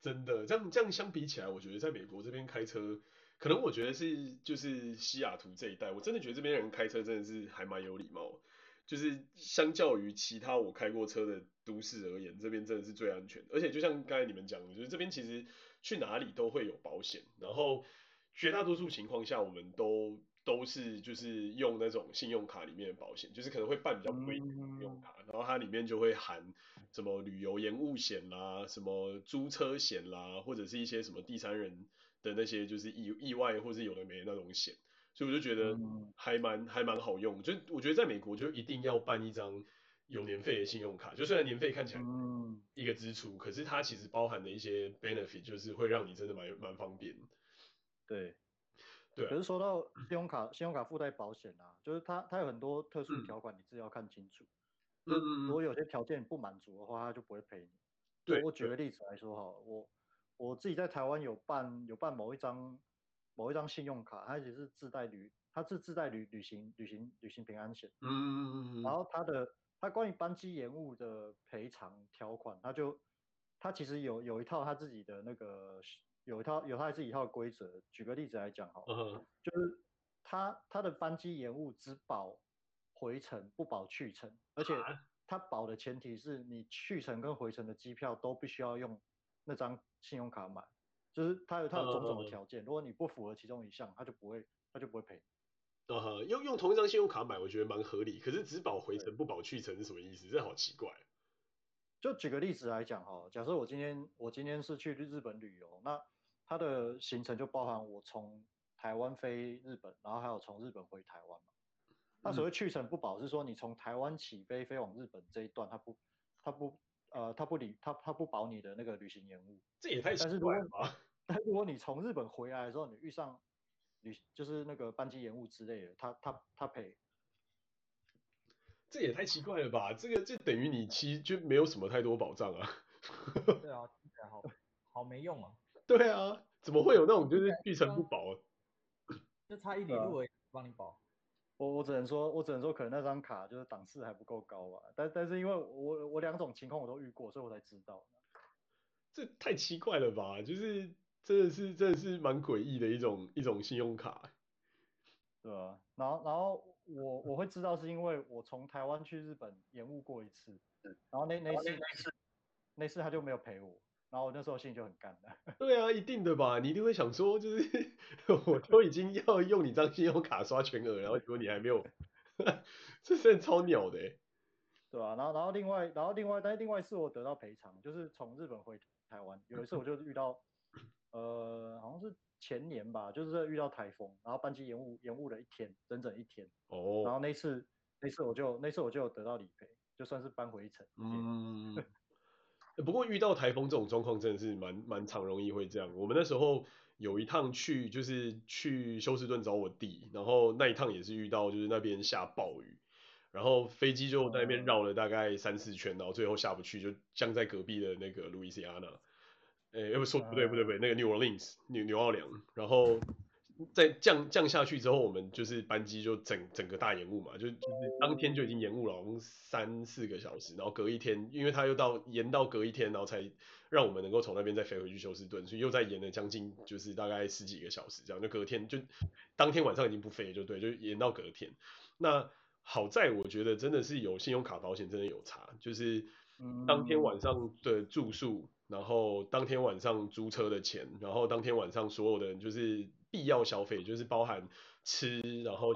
真的，这样这样相比起来，我觉得在美国这边开车。可能我觉得是就是西雅图这一带，我真的觉得这边人开车真的是还蛮有礼貌，就是相较于其他我开过车的都市而言，这边真的是最安全。而且就像刚才你们讲的，就是这边其实去哪里都会有保险，然后绝大多数情况下我们都都是就是用那种信用卡里面的保险，就是可能会办比较贵的信用卡，然后它里面就会含什么旅游延误险啦，什么租车险啦，或者是一些什么第三人。的那些就是意意外或是有的没的那种险，所以我就觉得还蛮还蛮好用。就我觉得在美国就一定要办一张有年费的信用卡，就虽然年费看起来一个支出，可是它其实包含的一些 benefit 就是会让你真的蛮蛮方便。对，对。可是说到信用卡，信用卡附带保险啊，就是它它有很多特殊条款，你自己要看清楚。嗯。如果有些条件不满足的话，它就不会赔你。对。我举个例子来说哈，我。我自己在台湾有办有办某一张某一张信用卡，它也是自带旅，它是自带旅旅行旅行旅行平安险。嗯嗯嗯嗯。然后它的它关于班机延误的赔偿条款，它就它其实有有一套它自己的那个有一套有它自己一套规则。举个例子来讲哈，就是它它的班机延误只保回程不保去程，而且它保的前提是你去程跟回程的机票都必须要用那张。信用卡买，就是它有它有种种的条件，uh, 如果你不符合其中一项，它就不会它就不会赔。呃、uh，用用同一张信用卡买，我觉得蛮合理。可是只保回程不保去程是什么意思？这好奇怪。就举个例子来讲哈，假设我今天我今天是去日本旅游，那它的行程就包含我从台湾飞日本，然后还有从日本回台湾嘛。那所谓去程不保是说你从台湾起飞飞往日本这一段，它不它不。呃，它不理它它不保你的那个旅行延误，这也太奇怪了吧？但如果你从日本回来的时候，你遇上旅就是那个班机延误之类的，他他他赔，这也太奇怪了吧？这个这等于你其实就没有什么太多保障啊。对啊，好好没用啊。对啊，怎么会有那种就是去程不保？啊 就差一里路而已，帮你保。我我只能说，我只能说，可能那张卡就是档次还不够高吧。但但是因为我我两种情况我都遇过，所以我才知道。这太奇怪了吧？就是真的是真的是蛮诡异的一种一种信用卡。对啊，然后然后我我会知道是因为我从台湾去日本延误过一次，然后那那次那次那次他就没有陪我。然后我那时候心里就很干了。对啊，一定的吧？你一定会想说，就是 我都已经要用你张信用卡刷全额，然后结果你还没有，这真的超鸟的。对啊，然后然后另外然后另外但是另外一次我得到赔偿，就是从日本回台湾，有一次我就遇到呃，好像是前年吧，就是遇到台风，然后班机延误延误了一天，整整一天。哦。然后那次那次我就那次我就有得到理赔，就算是扳回一城。嗯。不过遇到台风这种状况真的是蛮蛮常容易会这样。我们那时候有一趟去就是去休斯顿找我弟，然后那一趟也是遇到就是那边下暴雨，然后飞机就在那边绕了大概三四圈，然后最后下不去，就降在隔壁的那个路易斯安那。诶，要不说不对不对不对，那个 New Orleans 纽纽奥良，然后在降降下去之后，我们就是班机就整整个大延误嘛，就就是当天就已经延误了，好像三四个小时，然后隔一天，因为他又到延到隔一天，然后才让我们能够从那边再飞回去休斯顿，所以又再延了将近就是大概十几个小时，这样。就隔天就当天晚上已经不飞就对，就延到隔天。那好在我觉得真的是有信用卡保险真的有差，就是当天晚上的住宿。然后当天晚上租车的钱，然后当天晚上所有的就是必要消费，就是包含吃，然后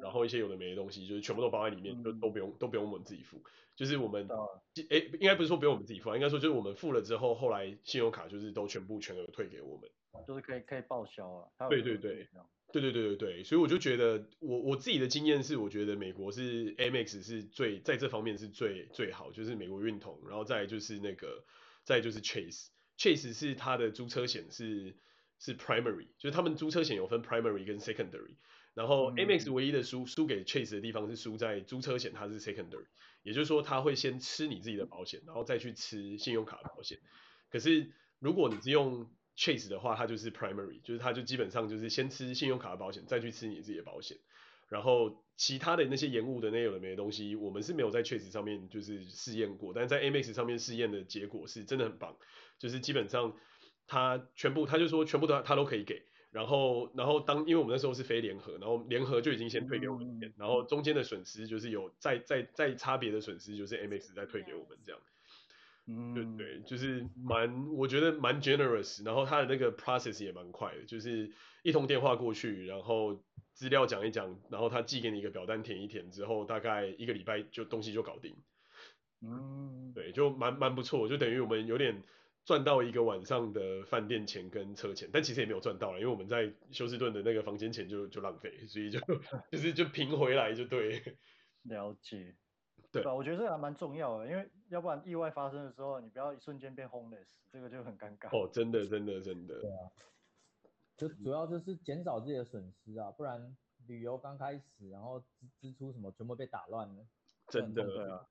然后一些有的没的东西，就是全部都包在里面，就都不用都不用我们自己付。就是我们，哎，应该不是说不用我们自己付啊，应该说就是我们付了之后，后来信用卡就是都全部全额退给我们，就是可以可以报销啊。对对对，对对对对对，所以我就觉得我我自己的经验是，我觉得美国是 Amex 是最在这方面是最最好，就是美国运通，然后再就是那个。再就是 Chase，Chase 是它的租车险是是 primary，就是他们租车险有分 primary 跟 secondary，然后 Amex 唯一的输输给 Chase 的地方是输在租车险它是 secondary，也就是说他会先吃你自己的保险，然后再去吃信用卡保险。可是如果你是用 Chase 的话，它就是 primary，就是它就基本上就是先吃信用卡的保险，再去吃你自己的保险。然后其他的那些延误的那有的没的东西，我们是没有在 Chase 上面就是试验过，但是在 Amex 上面试验的结果是真的很棒，就是基本上他全部他就说全部都他都可以给，然后然后当因为我们那时候是非联合，然后联合就已经先退给我们钱，然后中间的损失就是有再再再差别的损失就是 Amex 再退给我们这样，嗯，对对，就是蛮我觉得蛮 generous，然后他的那个 process 也蛮快的，就是一通电话过去，然后。资料讲一讲，然后他寄给你一个表单填一填之后，大概一个礼拜就东西就搞定。嗯，对，就蛮蛮不错，就等于我们有点赚到一个晚上的饭店钱跟车钱，但其实也没有赚到了，因为我们在休斯顿的那个房间钱就就浪费，所以就 就是就平回来就对。了解。对吧，我觉得这个还蛮重要的，因为要不然意外发生的时候，你不要一瞬间变 homeless，这个就很尴尬。哦，真的，真的，真的。对啊。就主要就是减少自己的损失啊，不然旅游刚开始，然后支支出什么全部被打乱了。真的，对啊。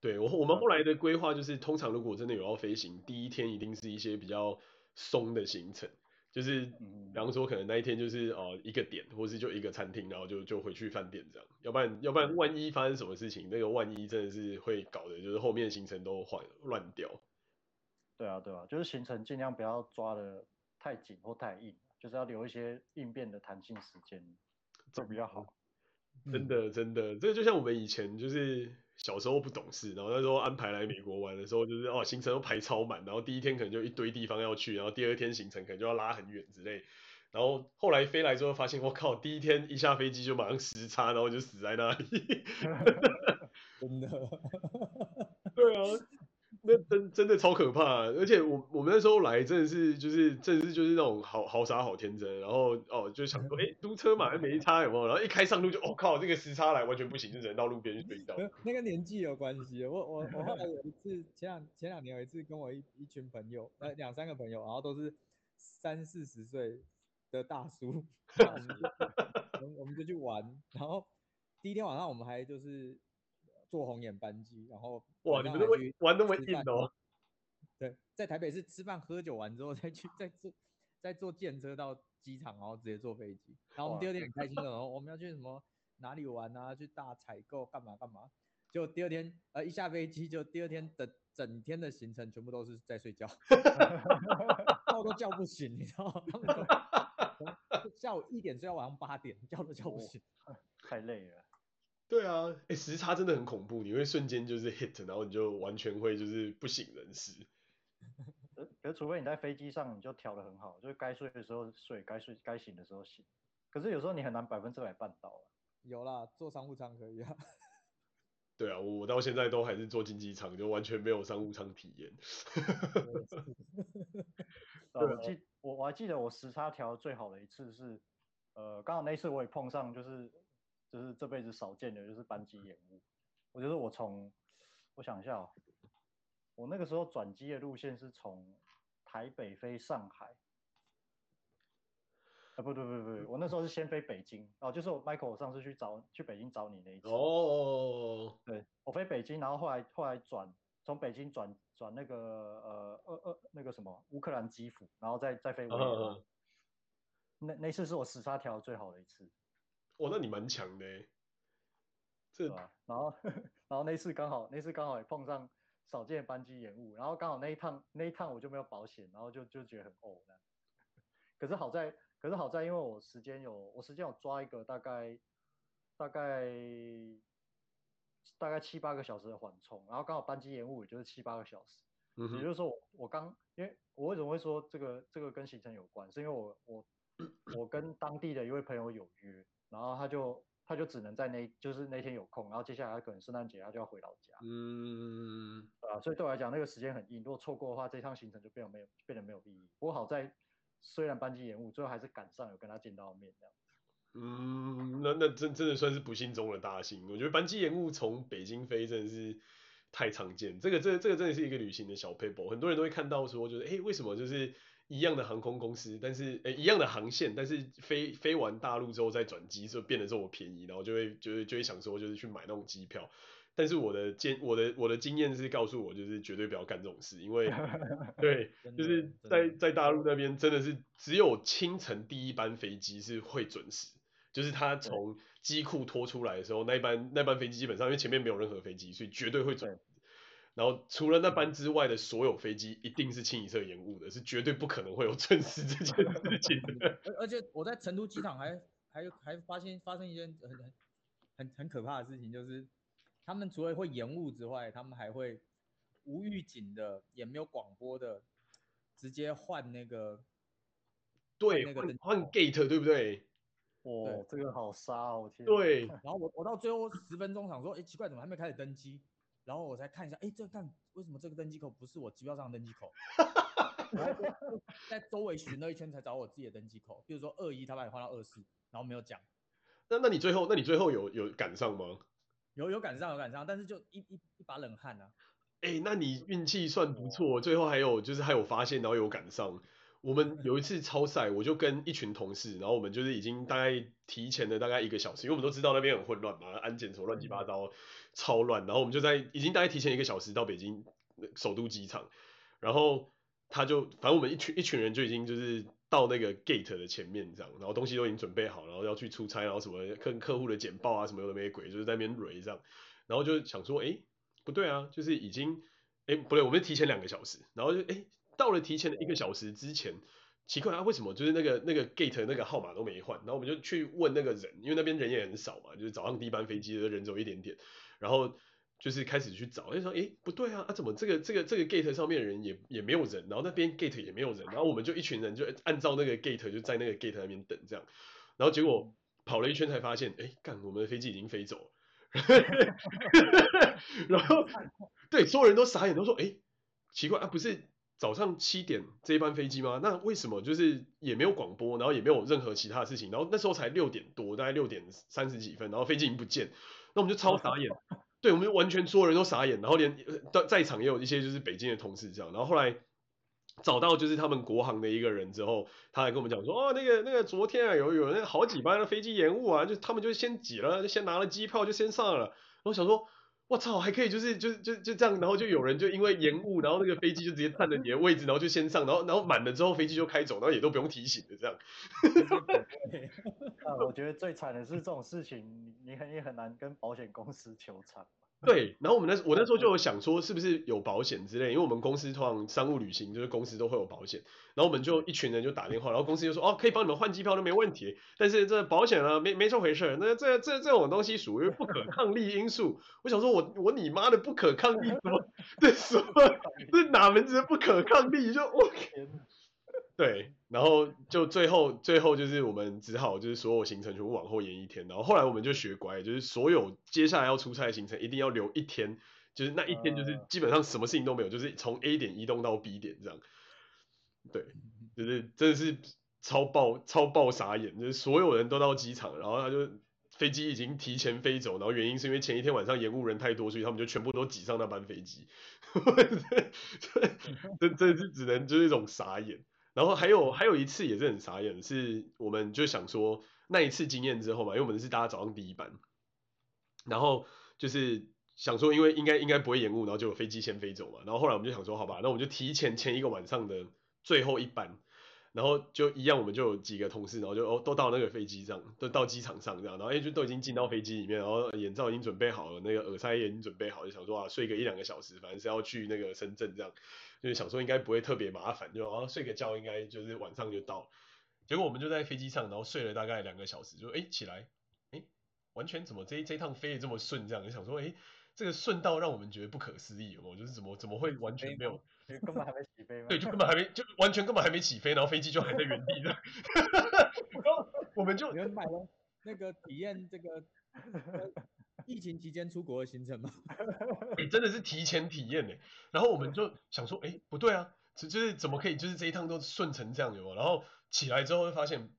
对，我我们后来的规划就是，通常如果真的有要飞行，第一天一定是一些比较松的行程，就是比方说可能那一天就是哦一个点，或是就一个餐厅，然后就就回去饭店这样。要不然要不然万一发生什么事情，那个万一真的是会搞的就是后面行程都乱乱掉。对啊，对啊，就是行程尽量不要抓的。太紧或太硬，就是要留一些应变的弹性时间，这比较好。真的真的，这个就像我们以前就是小时候不懂事，然后那时候安排来美国玩的时候，就是哦行程都排超满，然后第一天可能就一堆地方要去，然后第二天行程可能就要拉很远之类，然后后来飞来之后发现，我靠，第一天一下飞机就马上时差，然后就死在那里。真的。对啊。那真真的超可怕，而且我我们那时候来真的是就是真的是就是那种好好傻好天真，然后哦就想说 哎租车嘛还没差有没有，然后一开上路就我、哦、靠这个时差来完全不行，就只能到路边去睡觉。那个年纪有关系，我我我后来有一次前两前两年有一次跟我一一群朋友呃两三个朋友，然后都是三四十岁的大叔，我们就我们就去玩，然后第一天晚上我们还就是。坐红眼班机，然后哇，你们都玩那么硬哦？对，在台北是吃饭喝酒完之后再去再坐再坐电车到机场，然后直接坐飞机。然后我们第二天很开心的，然后我们要去什么哪里玩啊？去大采购干嘛干嘛？就第二天呃一下飞机就第二天的整天的行程全部都是在睡觉，叫都叫不醒，你知道吗？他们 下午一点睡到晚上八点，叫都叫不醒，哦，太累了。对啊，哎，时差真的很恐怖，你会瞬间就是 hit，然后你就完全会就是不省人事。可是除非你在飞机上你就调的很好，就是该睡的时候睡，该睡该醒的时候醒。可是有时候你很难百分之百办到啊。有啦，坐商务舱可以啊。对啊，我到现在都还是坐经济舱，就完全没有商务舱体验。呃，我记我我还记得我时差调最好的一次是，呃，刚好那次我也碰上，就是就是这辈子少见的，就是班机延误。我觉得我从，我想一下哦，我那个时候转机的路线是从台北飞上海。啊不对不对不对，我那时候是先飞北京哦，就是我 Michael 我上次去找去北京找你那一次哦，对我飞北京，然后后来后来转从北京转转那个呃呃呃那个什么乌克兰基辅，然后再再飞维也纳，那那次是我时差调最好的一次。哦，那你蛮强的，是吧？然后然后那次刚好那次刚好也碰上少见的班机延误，然后刚好那一趟那一趟我就没有保险，然后就就觉得很呕那。可是好在。可是好在，因为我时间有，我时间有抓一个大概大概大概七八个小时的缓冲，然后刚好班机延误，也就是七八个小时。嗯哼。也就是说我，我刚，因为我为什么会说这个这个跟行程有关，是因为我我我跟当地的一位朋友有约，然后他就他就只能在那，就是那天有空，然后接下来他可能圣诞节他就要回老家。嗯。啊，所以对我来讲，那个时间很硬，如果错过的话，这趟行程就变得没有变得没有意义。不过好在。虽然班机延误，最后还是赶上有跟他见到面这样。嗯，那那真真的算是不幸中的大幸。我觉得班机延误从北京飞真的是太常见，这个这个这个真的是一个旅行的小 paper，很多人都会看到说，就是哎为什么就是一样的航空公司，但是哎一样的航线，但是飞飞完大陆之后再转机就变得这么便宜，然后就会就会就会想说就是去买那种机票。但是我的经我的我的经验是告诉我，就是绝对不要干这种事，因为 对，就是在在大陆那边真的是只有清晨第一班飞机是会准时，就是他从机库拖出来的时候，那一班那班飞机基本上因为前面没有任何飞机，所以绝对会准时。然后除了那班之外的所有飞机一定是清一色延误的，是绝对不可能会有准时这件事情的。而而且我在成都机场还还还发现发生一件很很很可怕的事情，就是。他们除了会延误之外，他们还会无预警的，也没有广播的，直接换那个，对，那个换 gate 对不对？哦，这个好杀哦，天。对。然后我我到最后十分钟想说，哎，奇怪，怎么还没开始登机？然后我才看一下，哎，这看为什么这个登机口不是我机票上的登机口？在周围巡了一圈才找我自己的登机口，比如说二一，他把你换到二四，然后没有讲。那那你最后，那你最后有有赶上吗？有有赶上有赶上，但是就一一一把冷汗啊！哎、欸，那你运气算不错，最后还有就是还有发现，然后有赶上。我们有一次超赛，我就跟一群同事，然后我们就是已经大概提前了大概一个小时，因为我们都知道那边很混乱嘛，安检什么乱七八糟，超乱。然后我们就在已经大概提前一个小时到北京首都机场，然后他就反正我们一群一群人就已经就是。到那个 gate 的前面这样，然后东西都已经准备好，然后要去出差，然后什么跟客户的简报啊什么有的没鬼，就是在那边蕊这样，然后就想说，哎，不对啊，就是已经，哎，不对，我们提前两个小时，然后就哎到了提前的一个小时之前，奇怪啊，为什么就是那个那个 gate 那个号码都没换？然后我们就去问那个人，因为那边人也很少嘛，就是早上第一班飞机的人走一点点，然后。就是开始去找，就说，诶，不对啊，啊，怎么这个这个这个 gate 上面的人也也没有人，然后那边 gate 也没有人，然后我们就一群人就按照那个 gate 就在那个 gate 那边等这样，然后结果跑了一圈才发现，诶，干，我们的飞机已经飞走了，然后对，所有人都傻眼，都说，诶，奇怪啊，不是早上七点这一班飞机吗？那为什么就是也没有广播，然后也没有任何其他的事情，然后那时候才六点多，大概六点三十几分，然后飞机已经不见，那我们就超傻眼。对，我们就完全所有人都傻眼，然后连在在场也有一些就是北京的同事这样，然后后来找到就是他们国航的一个人之后，他还跟我们讲说，哦，那个那个昨天啊有有那好几班的飞机延误啊，就他们就先挤了，就先拿了机票就先上了，然后想说。我操，还可以，就是就就就这样，然后就有人就因为延误，然后那个飞机就直接占了你的位置，然后就先上，然后然后满了之后飞机就开走，然后也都不用提醒的这样。啊，我觉得最惨的是这种事情，你很也很难跟保险公司求偿。对，然后我们那我那时候就有想说，是不是有保险之类？因为我们公司通常商务旅行就是公司都会有保险，然后我们就一群人就打电话，然后公司就说哦，可以帮你们换机票都没问题，但是这保险啊没没这回事，那这这这种东西属于不可抗力因素。我想说我我你妈的不可抗力什么？这什么？这哪门子不可抗力？就我天。对，然后就最后最后就是我们只好就是所有行程全部往后延一天，然后后来我们就学乖，就是所有接下来要出差的行程一定要留一天，就是那一天就是基本上什么事情都没有，就是从 A 点移动到 B 点这样。对，就是真的是超爆超爆傻眼，就是所有人都到机场，然后他就飞机已经提前飞走，然后原因是因为前一天晚上延误人太多，所以他们就全部都挤上那班飞机，这这 是只能就是一种傻眼。然后还有还有一次也是很傻眼，是我们就想说那一次经验之后嘛，因为我们是大家早上第一班，然后就是想说因为应该应该不会延误，然后就有飞机先飞走嘛，然后后来我们就想说好吧，那我们就提前前一个晚上的最后一班。然后就一样，我们就有几个同事，然后就哦都到那个飞机上，都到机场上这样，然后哎就都已经进到飞机里面，然后眼罩已经准备好了，那个耳塞也已经准备好，就想说啊睡个一两个小时，反正是要去那个深圳这样，就是想说应该不会特别麻烦，就啊睡个觉应该就是晚上就到。结果我们就在飞机上，然后睡了大概两个小时，就哎起来，哎完全怎么这这趟飞得这么顺，这样就想说哎这个顺道让我们觉得不可思议我，就是怎么怎么会完全没有。根本还没起飞吗？对，就根本还没，就完全根本还没起飞，然后飞机就还在原地的。然后我们就你们买了那个体验这个疫情期间出国的行程吗？哎、欸，真的是提前体验呢。然后我们就想说，哎、欸，不对啊，就是怎么可以，就是这一趟都顺成这样有没有？然后起来之后会发现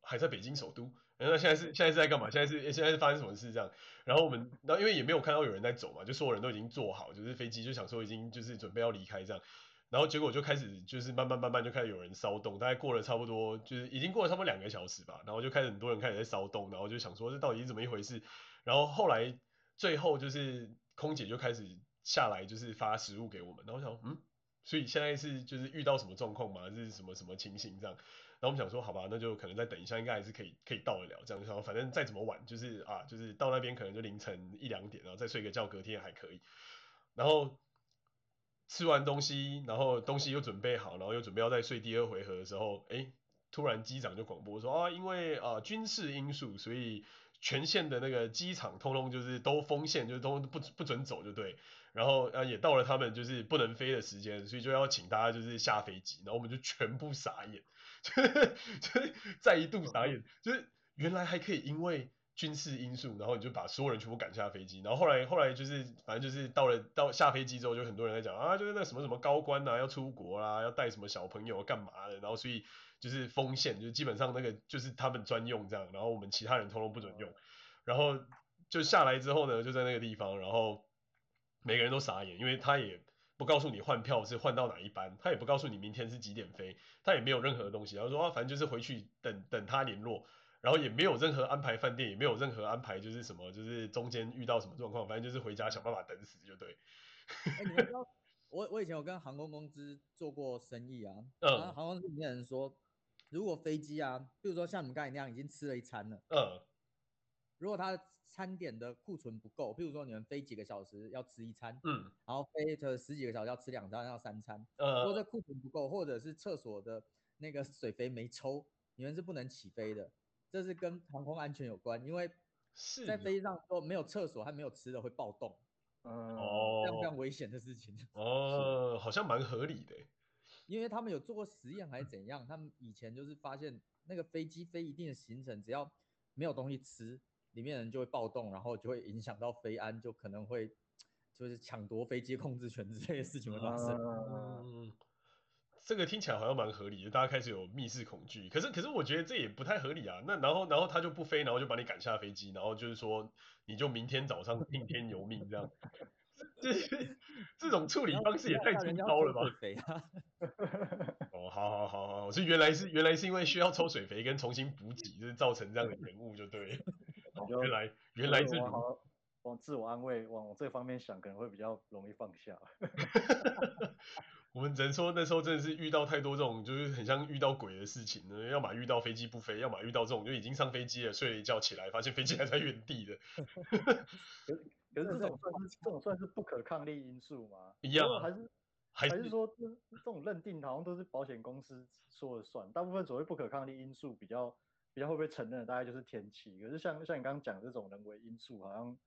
还在北京首都。那现在是现在是在干嘛？现在是现在是发生什么事这样？然后我们，然后因为也没有看到有人在走嘛，就所有人都已经坐好，就是飞机就想说已经就是准备要离开这样。然后结果就开始就是慢慢慢慢就开始有人骚动，大概过了差不多就是已经过了差不多两个小时吧，然后就开始很多人开始在骚动，然后就想说这到底是怎么一回事？然后后来最后就是空姐就开始下来就是发食物给我们，然后想嗯，所以现在是就是遇到什么状况吗？是什么什么情形这样？然后我们想说，好吧，那就可能再等一下，应该还是可以可以到得了。这样就想，反正再怎么晚，就是啊，就是到那边可能就凌晨一两点，然后再睡个觉，隔天还可以。然后吃完东西，然后东西又准备好，然后又准备要再睡第二回合的时候，哎，突然机长就广播说啊，因为啊军事因素，所以全线的那个机场通通就是都封线，就是都不不准走，就对。然后啊也到了他们就是不能飞的时间，所以就要请大家就是下飞机，然后我们就全部傻眼。就是就是再一度傻眼，就是原来还可以因为军事因素，然后你就把所有人全部赶下飞机，然后后来后来就是反正就是到了到下飞机之后，就很多人在讲啊，就是那什么什么高官呐要出国啦，要带什么小朋友干嘛的，然后所以就是封线，就基本上那个就是他们专用这样，然后我们其他人通通不准用，然后就下来之后呢，就在那个地方，然后每个人都傻眼，因为他也。不告诉你换票是换到哪一班，他也不告诉你明天是几点飞，他也没有任何东西。然后说啊，反正就是回去等等他联络，然后也没有任何安排饭店，也没有任何安排就是什么，就是中间遇到什么状况，反正就是回家想办法等死就对。欸、你们知道我我以前有跟航空公司做过生意啊，嗯，然后航空公司里面人说，如果飞机啊，比如说像你们刚才那样已经吃了一餐了，嗯，如果他。餐点的库存不够，譬如说你们飞几个小时要吃一餐，嗯，然后飞个十几个小时要吃两餐，要三餐，呃，如果这库存不够，或者是厕所的那个水肥没抽，你们是不能起飞的，这是跟航空安全有关，因为在飞机上说没有厕所还没有吃的会暴动，嗯，非常非常危险的事情，哦，好像蛮合理的，因为他们有做过实验还是怎样，他们以前就是发现那个飞机飞一定的行程，只要没有东西吃。里面人就会暴动，然后就会影响到飞安，就可能会就是抢夺飞机控制权之类的事情会发生。嗯，这个听起来好像蛮合理的，大家开始有密室恐惧。可是可是我觉得这也不太合理啊。那然后然后他就不飞，然后就把你赶下飞机，然后就是说你就明天早上 听天由命这样。这这种处理方式也太粗糙了吧？哦，好好好好，我是原来是原来是因为需要抽水肥跟重新补给，就是造成这样的延误就对。原来原来是往往自我安慰，往这方面想，可能会比较容易放下。我们只能说那时候真的是遇到太多这种，就是很像遇到鬼的事情呢。要么遇到飞机不飞，要么遇到这种就已经上飞机了，睡了一觉起来，发现飞机还在原地的。可是这种算是这种算是不可抗力因素吗？一样还是还是说这这种认定好像都是保险公司说了算？大部分所谓不可抗力因素比较。比较会不会承认大概就是天气，可是像像你刚刚讲这种人为因素，好像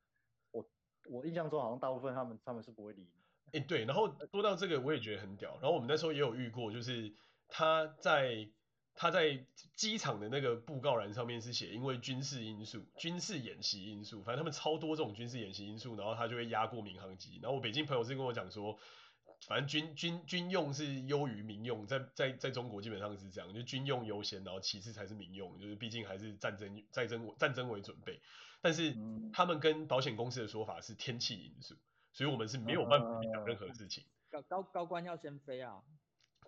我我印象中好像大部分他们他们是不会理你。哎、欸，对，然后说到这个我也觉得很屌，然后我们那时候也有遇过，就是他在他在机场的那个布告栏上面是写因为军事因素、军事演习因素，反正他们超多这种军事演习因素，然后他就会压过民航机。然后我北京朋友是跟我讲说，反正军军军用是优于民用，在在在中国基本上是这样，就军用优先，然后其次才是民用，就是毕竟还是战争战争战争为准备。但是他们跟保险公司的说法是天气因素，所以我们是没有办法讲任何事情。高高高官要先飞啊！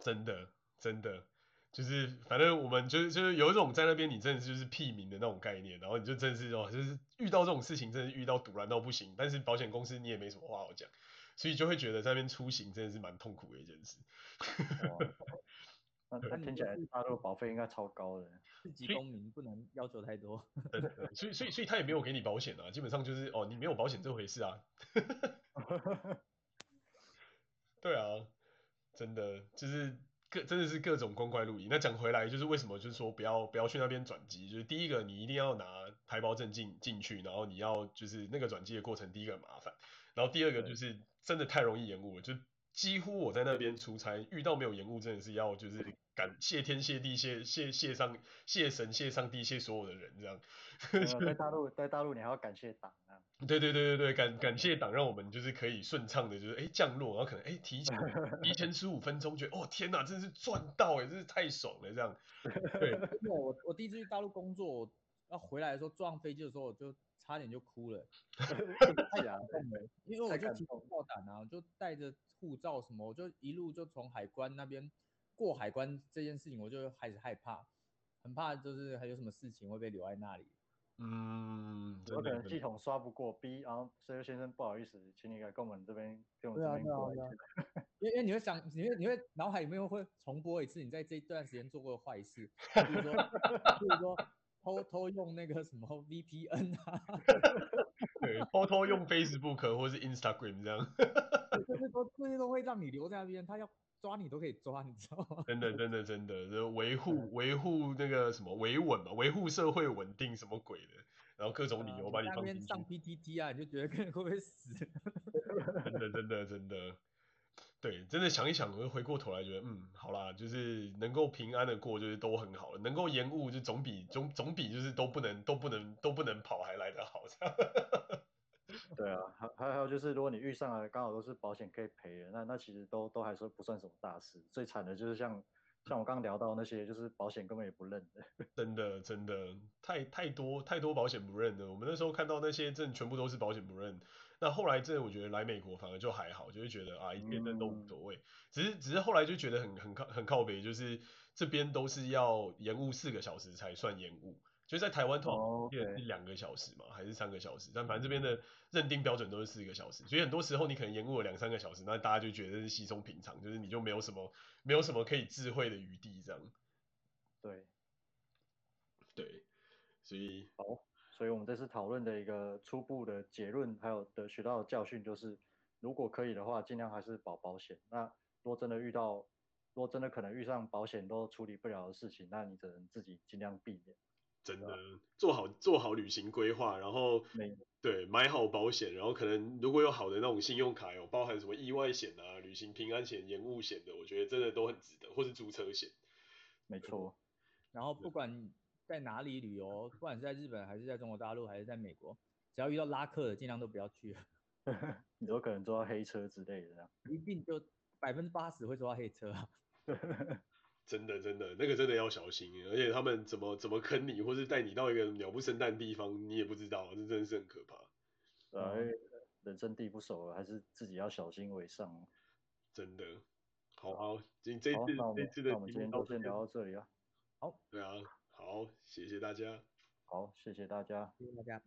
真的真的，就是反正我们就是就是有一种在那边你真的就是屁民的那种概念，然后你就真的是哦，就是遇到这种事情真的是遇到堵然到不行，但是保险公司你也没什么话好讲，所以就会觉得在那边出行真的是蛮痛苦的一件事。那听起来大陆保费应该超高的。自己公民不能要求太多。所以所以所以他也没有给你保险啊，基本上就是哦，你没有保险这回事啊。对啊，真的就是各真的是各种光怪陆离。那讲回来就是为什么就是说不要不要去那边转机，就是第一个你一定要拿台胞证进进去，然后你要就是那个转机的过程第一个很麻烦，然后第二个就是真的太容易延误了，就。几乎我在那边出差遇到没有延误，真的是要就是感谢天谢地谢谢谢上谢神谢上帝谢所有的人这样。在大陆在大陆你还要感谢党啊。对对对对对，感感谢党让我们就是可以顺畅的，就是哎降落，然后可能哎提前提前十五分钟，觉得哦天哪，真是赚到哎，真是太爽了这样。对，我我第一次去大陆工作，要回来的时候坐上飞机的时候我就。差点就哭了，太感动了，因为我就提心吊胆啊，就带着护照什么，我就一路就从海关那边过海关这件事情，我就开始害怕，很怕就是还有什么事情会被留在那里。嗯，有可能系统刷不过 B，然后所以先生不好意思，请你来跟我们这边跟我们这边过一次。因为因为你会想，你会你会脑海里面会重播一次你在这一段时间做过的坏事，比如说 比如说。偷偷用那个什么 VPN 啊，对，偷偷用 Facebook 或是 Instagram 这样，这些都这些都会让你留在那边，他要抓你都可以抓，你知道吗？真的真的真的，就维护维护那个什么维稳嘛，维护社会稳定什么鬼的，然后各种理由把你放进去。那边上 PTT 啊，你就觉得可能会不会死？真的真的真的。对，真的想一想，我就回过头来觉得，嗯，好啦，就是能够平安的过，就是都很好了。能够延误，就总比总总比就是都不能都不能都不能跑还来得好。对啊，还还有就是，如果你遇上了刚好都是保险可以赔的，那那其实都都还说不算什么大事。最惨的就是像像我刚刚聊到那些，就是保险根本也不认的。真的真的太太多太多保险不认的。我们那时候看到那些真的全部都是保险不认。那后来这我觉得来美国反而就还好，就会觉得啊一边的都无所谓，只是只是后来就觉得很很靠很靠北，就是这边都是要延误四个小时才算延误，就在台湾通常是两个小时嘛，oh. 还是三个小时，但反正这边的认定标准都是四个小时，所以很多时候你可能延误了两三个小时，那大家就觉得是稀松平常，就是你就没有什么没有什么可以智慧的余地这样。对，对，所以好。所以我们这次讨论的一个初步的结论，还有得学到的教训就是，如果可以的话，尽量还是保保险。那如果真的遇到，如果真的可能遇上保险都处理不了的事情，那你只能自己尽量避免。真的做好做好旅行规划，然后对买好保险，然后可能如果有好的那种信用卡，有包含什么意外险啊、旅行平安险、延误险的，我觉得真的都很值得，或是租车险。没错。然后不管。在哪里旅游，不管是在日本还是在中国大陆还是在美国，只要遇到拉客的，尽量都不要去。你有可能坐到黑车之类的，一定就百分之八十会坐到黑车啊。真的真的，那个真的要小心，而且他们怎么怎么坑你，或是带你到一个鸟不生蛋的地方，你也不知道，这真的是很可怕。对，人生地不熟，还是自己要小心为上。真的。好，好，今这次这次的那我们今天就先聊到这里啊。好。对啊。好，谢谢大家。好，谢谢大家。谢谢大家。